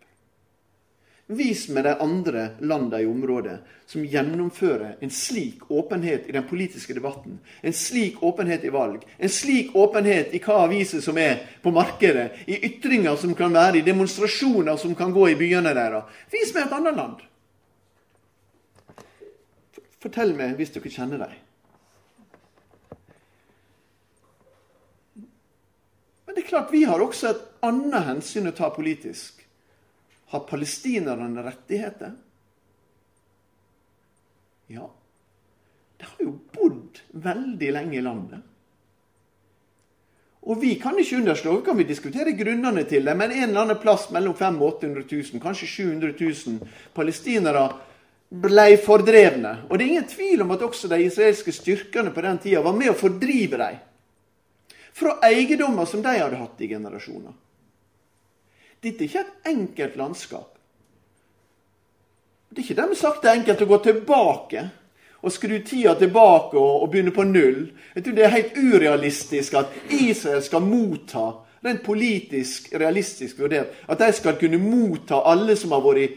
Vis meg de andre landene i området som gjennomfører en slik åpenhet i den politiske debatten, en slik åpenhet i valg, en slik åpenhet i hva aviser som er på markedet, i ytringer som kan være, i demonstrasjoner som kan gå i byene deres. Vis meg et annet land. Fortell meg hvis dere kjenner dem. Men det er klart vi har også et annet hensyn å ta politisk. Har palestinerne rettigheter? Ja. De har jo bodd veldig lenge i landet. Og vi kan ikke underslå, vi kan vi diskutere grunnene til det, men en eller annen plass mellom 500 og 800 000, kanskje 700 000 palestinere ble fordrevne. Og det er ingen tvil om at også de israelske styrkene på den tida var med å fordrive dem fra eiendommer som de hadde hatt i generasjoner. Dette er ikke et enkelt landskap. Det er ikke dermed sagt det er enkelt å gå tilbake og skru tida tilbake og, og begynne på null. Jeg tror Det er helt urealistisk at Israel skal motta rent politisk realistisk vurdert, at de skal kunne motta alle som har vært i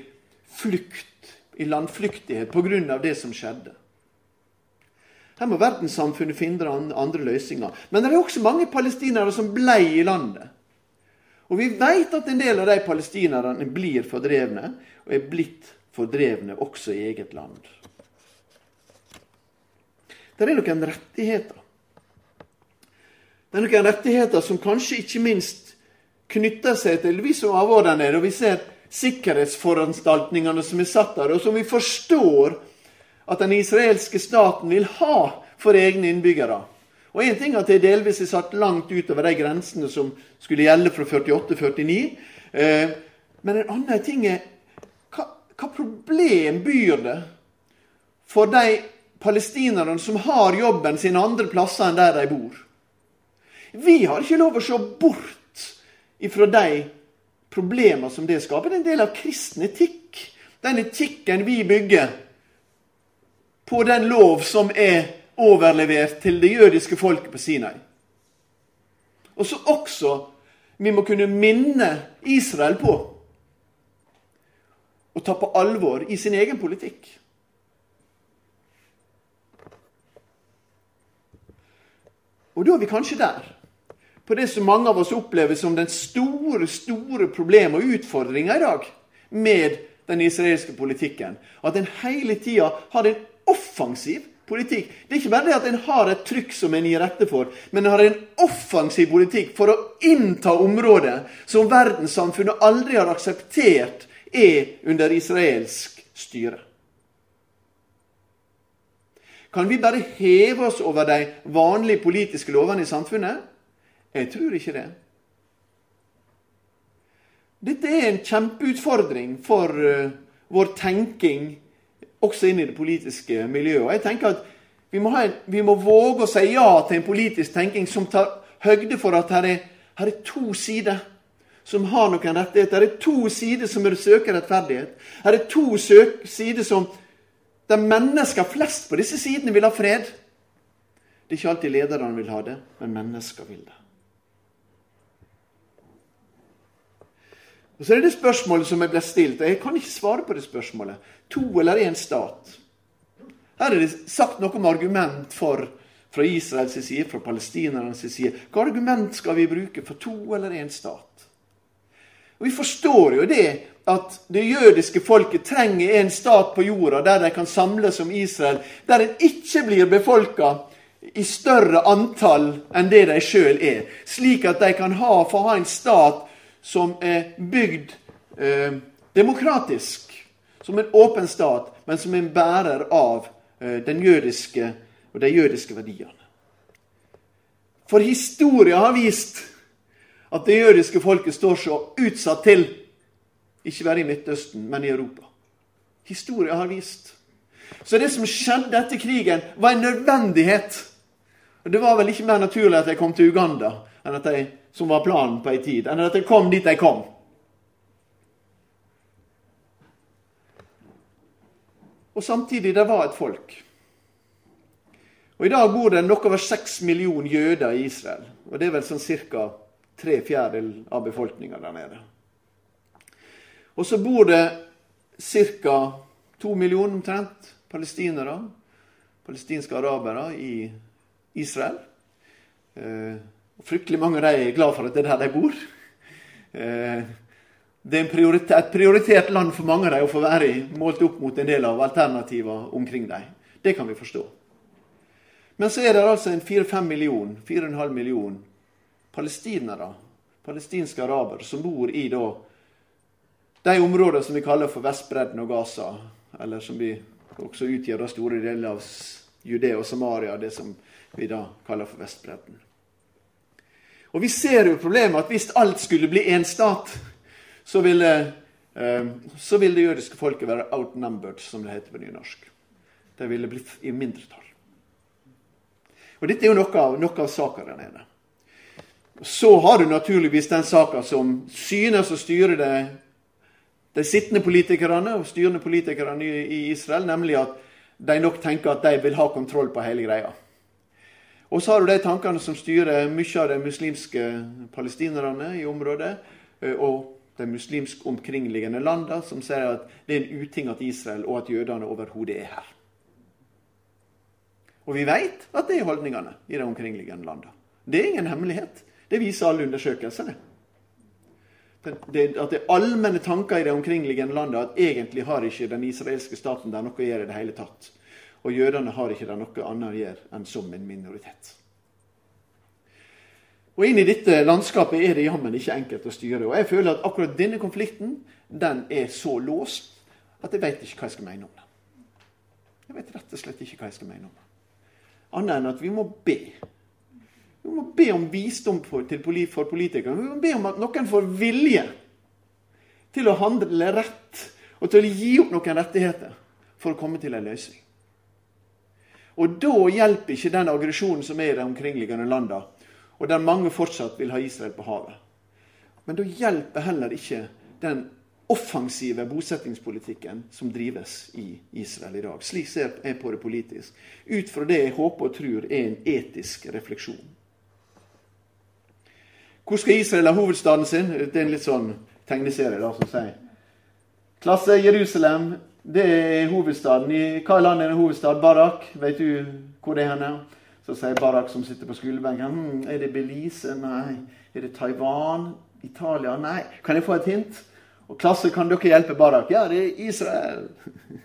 flukt, i landflyktighet, pga. det som skjedde. Her må verdenssamfunnet finne andre løsninger. Men det er også mange palestinere som ble i landet. Og vi vet at en del av de palestinerne blir fordrevne, og er blitt fordrevne også i eget land. Det er noen rettigheter. Det er noen rettigheter som kanskje ikke minst knytter seg til vi som har vært der nede, og vi ser sikkerhetsforanstaltningene som er satt der, og som vi forstår at den israelske staten vil ha for egne innbyggere. Og Én ting er at det delvis er satt langt utover de grensene som skulle gjelde fra 48-49. Eh, men en annen ting er hva, hva problem byr det for de palestinerne som har jobben sin andre plasser enn der de bor? Vi har ikke lov å se bort ifra de problemene som det skaper. Det er en del av kristen etikk. Den etikken vi bygger på den lov som er overlevert til det jødiske folket på Sinai. Og så også vi må kunne minne Israel på. å ta på alvor i sin egen politikk. Og da er vi kanskje der. På det som mange av oss opplever som den store, store problemet og utfordringa i dag med den israelske politikken. At en hele tida har en offensiv politikk. Det er ikke bare det at en har et trykk som en gir rette for, men en har en offensiv politikk for å innta områder som verdenssamfunnet aldri har akseptert er under israelsk styre. Kan vi bare heve oss over de vanlige politiske lovene i samfunnet? Jeg tror ikke det. Dette er en kjempeutfordring for uh, vår tenking også inn i det politiske miljøet. Og jeg tenker at vi må, en, vi må, våge å si ja til en politisk tenking som tar høgde for at her er, her er to sider som har noen rettigheter. Her er to sider som søker rettferdighet. Her er to sider som der mennesker flest på disse sidene vil ha fred. Det er ikke alltid lederne vil ha det, men mennesker vil det. Og Så er det det spørsmålet som jeg ble stilt, og jeg kan ikke svare på det spørsmålet. To eller én stat? Her er det sagt noe om argument for, fra Israels side, fra palestinernes side. Hva argument skal vi bruke for to eller én stat? Og Vi forstår jo det at det jødiske folket trenger en stat på jorda der de kan samles som Israel, der en ikke blir befolka i større antall enn det de sjøl er, slik at de kan ha, få ha en stat som er bygd eh, demokratisk, som en åpen stat, men som en bærer av eh, den jødiske og de jødiske verdiene. For historia har vist at det jødiske folket står så utsatt til, ikke bare i Midtøsten, men i Europa. Historia har vist. Så det som skjedde etter krigen, var en nødvendighet. Og Det var vel ikke mer naturlig at jeg kom til Uganda enn at jeg som var planen på ei tid, enn at jeg kom dit jeg kom. Og samtidig, det var et folk. Og I dag bor det nok over seks millioner jøder i Israel. Og det er vel sånn ca. tre fjerdedeler av befolkninga der nede. Og så bor det ca. to millioner omtrent palestinere, palestinske arabere, i Israel. Eh, Fryktelig mange av dem er glad for at det er der de bor. Eh, det er prioritet, et prioritert land for mange av dem å få være i, målt opp mot en del av alternativene omkring dem. Det kan vi forstå. Men så er det altså en 4-5 million, 4,5 million palestinere, palestinske arabere, som bor i da, de områdene som vi kaller for Vestbredden og Gaza, eller som vi også utgjør store deler av Judea og Samaria, det som vi da kaller for Vestbredden. Og vi ser jo problemet at hvis alt skulle bli én stat, så ville, eh, så ville det jødiske folket være outnumbered, som det heter på nynorsk. De ville bli i mindretall. Og Dette er jo noe av, noe av saka der nede. Så har du naturligvis den saka som synes å styre det, de sittende politikerne og styrende politikerne i Israel, nemlig at de nok tenker at de vil ha kontroll på hele greia. Og så har du de tankene som styrer mye av de muslimske palestinerne i området, eh, og de muslimsk omkringliggende landene, som sier at det er en uting at Israel og at jødene overhodet er her. Og vi vet at det er holdningene i de omkringliggende landene. Det er ingen hemmelighet. Det viser alle undersøkelsene. at det er allmenne tanker i de omkringliggende landene at egentlig har ikke den israelske staten der noe å gjøre i det hele tatt. Og jødene har ikke det noe annet å gjøre enn som en minoritet. Og Inn i dette landskapet er det jammen ikke enkelt å styre. Og jeg føler at akkurat denne konflikten den er så låst at jeg vet ikke hva jeg skal mene om det. Jeg vet rett og slett ikke hva jeg skal mene om det. Annet enn at vi må be. Vi må be om visdom for, for politikere. Vi må be om at noen får vilje til å handle rett og til å gi opp noen rettigheter for å komme til en løsning. Og da hjelper ikke den aggresjonen som er i de omkringliggende landene, og der mange fortsatt vil ha Israel på havet. Men da hjelper heller ikke den offensive bosettingspolitikken som drives i Israel i dag. Slik ser jeg på det politisk. Ut fra det jeg håper og tror er en etisk refleksjon. Hvor skal Israel ha hovedstaden sin? Det er en litt sånn tegneserie da, som sier Klasse Jerusalem, det er hovedstaden. I hva land er det hovedstad? Barak? Vet du hvor det er? Så sier Barak, som sitter på skolebenken, hm, er det Belize? Nei. Er det Taiwan? Italia? Nei. Kan jeg få et hint? Og klasse, kan dere hjelpe Barak? Ja, det er Israel.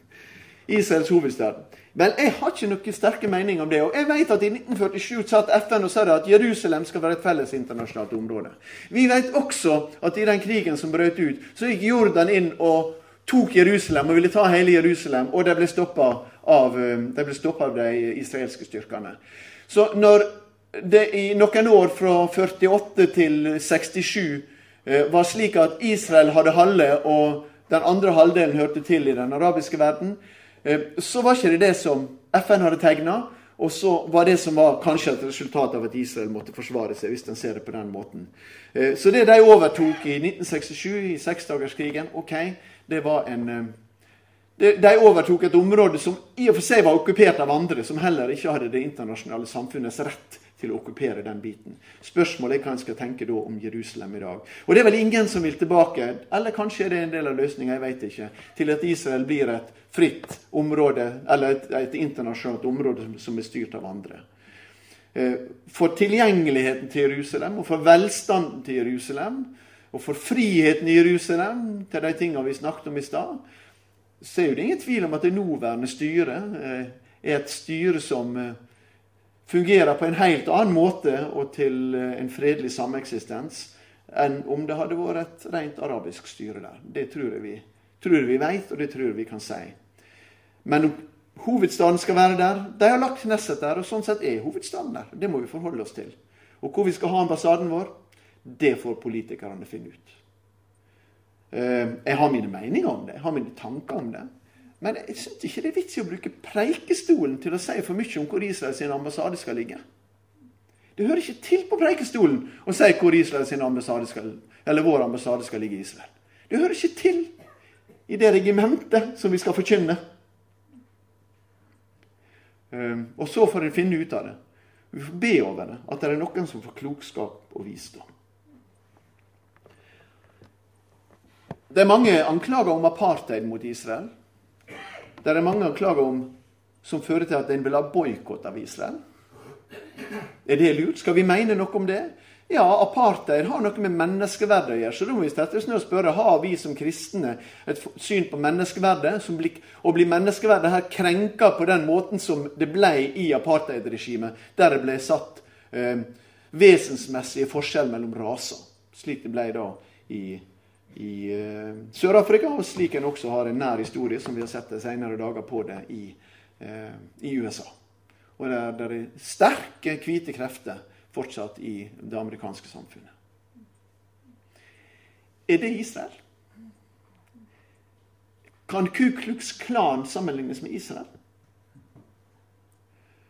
Israels hovedstad. Vel, jeg har ikke noen sterke meninger om det. Og jeg vet at i 1947 satt FN og sa at Jerusalem skal være et felles internasjonalt område. Vi vet også at i den krigen som brøt ut, så gikk Jordan inn og tok Jerusalem og ville ta hele Jerusalem, og de ble stoppa av, de, av de israelske styrkene. Så når det i noen år fra 48 til 67 eh, var slik at Israel hadde halve, og den andre halvdelen hørte til i den arabiske verden, Eh, så var ikke det det som FN hadde tegna. Og så var det som var kanskje et resultat av at Israel måtte forsvare seg. hvis den ser det på den måten. Eh, så det de overtok i 1967, i seksdagerskrigen, ok, det var en eh, De overtok et område som i og for seg var okkupert av andre, som heller ikke hadde det internasjonale samfunnets rett til å okkupere den biten. Spørsmålet er hva en skal tenke da om Jerusalem i dag. Og det er vel ingen som vil tilbake, eller kanskje er det en del av løsninga, jeg vet ikke, til at Israel blir et fritt område, eller et, et internasjonalt område som, som, er styrt av andre. Eh, for tilgjengeligheten til Jerusalem, og for velstanden til Jerusalem, og for friheten i Jerusalem, til de tingene vi snakket om i stad, så er det ingen tvil om at det nåværende styret eh, er et styre som eh, fungerer på en helt annen måte og til eh, en fredelig sameksistens enn om det hadde vært et rent arabisk styre der. Det tror jeg vi, tror vi vet, og det tror jeg vi kan si. Men hovedstaden skal være der De har lagt Nesset der, og sånn sett er hovedstaden der. Det må vi forholde oss til. Og hvor vi skal ha ambassaden vår, det får politikerne finne ut. Eh, jeg har mine meninger om det, jeg har mine tanker om det. Men jeg syns ikke det er vits i å bruke preikestolen til å si for mye om hvor Israels ambassade skal ligge. Det hører ikke til på preikestolen å si hvor Israels ambassade skal, eller vår ambassade skal ligge i Israel. Det hører ikke til i det regimentet som vi skal forkynne. Ehm, og så får en finne ut av det. Vi får be over det, at det er noen som får klokskap og visdom. Det er mange anklager om apartheid mot Israel. Det er mange anklager om som fører til at en vil ha boikott av Israel. Er det lurt? Skal vi mene noe om det? Ja, apartheid har noe med menneskeverdet å gjøre. Så da må vi sette oss ned og spørre har vi som kristne et syn på menneskeverdet, som blir, og blir menneskeverdet her krenka på den måten som det ble i apartheidregimet, der det ble satt eh, vesensmessige forskjell mellom raser, slik det ble da i i uh, Sør-Afrika, og slik en også har en nær historie, som vi har sett de senere dager på det i, uh, i USA. Og der, der er sterke hvite krefter fortsatt i det amerikanske samfunnet. Er det Israel? Kan Ku Klux Klan sammenlignes med Israel?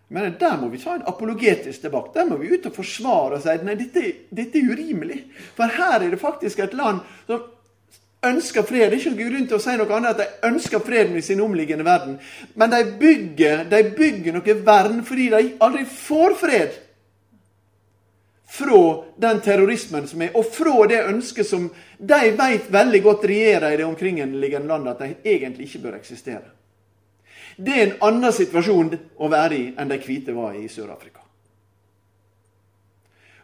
Men der må vi ta en apologetisk debatt. Der må vi ut og forsvare og si at nei, dette, dette er urimelig. For her er det faktisk et land som ønsker fred. Det er ikke grunn til å si noe annet at de ønsker freden i sin omliggende verden. Men de bygger, de bygger noe vern fordi de aldri får fred fra den terrorismen som er, og fra det ønsket som de vet veldig godt regjerer i det omkringliggende landet, at de egentlig ikke bør eksistere. Det er en annen situasjon å være i enn de hvite var i Sør-Afrika.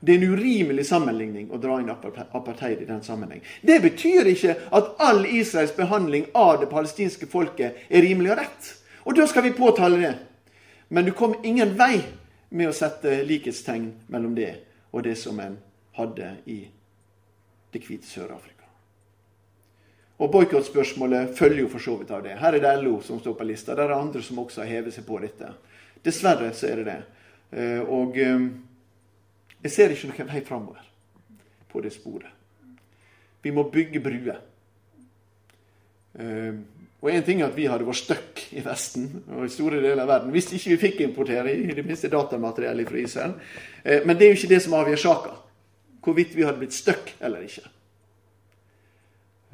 Det er en urimelig sammenligning å dra inn apartheid i den sammenheng. Det betyr ikke at all Israels behandling av det palestinske folket er rimelig og rett. Og da skal vi påtale det. Men du kom ingen vei med å sette likhetstegn mellom det og det som en hadde i det hvite Sør-Afrika. Og Boikottspørsmålet følger jo for så vidt av det. Her er det LO som står på lista. Der er andre som også har hevet seg på dette. Dessverre så er det det. Eh, og eh, jeg ser ikke noen vei framover på det sporet. Vi må bygge bruer. Uh, og en ting er at vi hadde vært stuck i Vesten og i store deler av verden hvis ikke vi fikk importere i det minste datamateriell fra Israel. Uh, men det er jo ikke det som avgjør saka. Hvorvidt vi hadde blitt stuck eller ikke.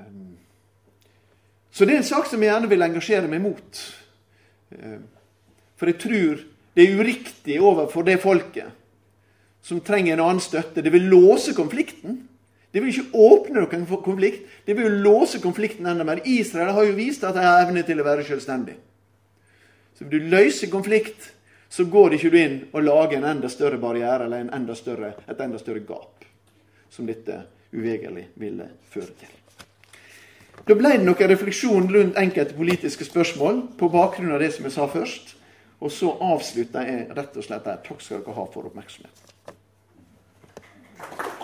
Um, så det er en sak som jeg gjerne vil engasjere meg mot. Uh, for jeg tror det er uriktig overfor det folket som trenger en annen støtte. Det vil låse konflikten. Det vil ikke åpne noen konflikt. Det vil låse konflikten enda mer. Israel har jo vist at de har evne til å være selvstendig. Så vil du løse konflikt, så går ikke du inn og lager en enda større barriere eller enda større, et enda større gap, som dette uvegerlig ville føre til. Da ble det noen refleksjon rundt enkelte politiske spørsmål på bakgrunn av det som jeg sa først. Og så avslutter jeg rett og slett der. Takk skal dere ha for oppmerksomheten. Thank you.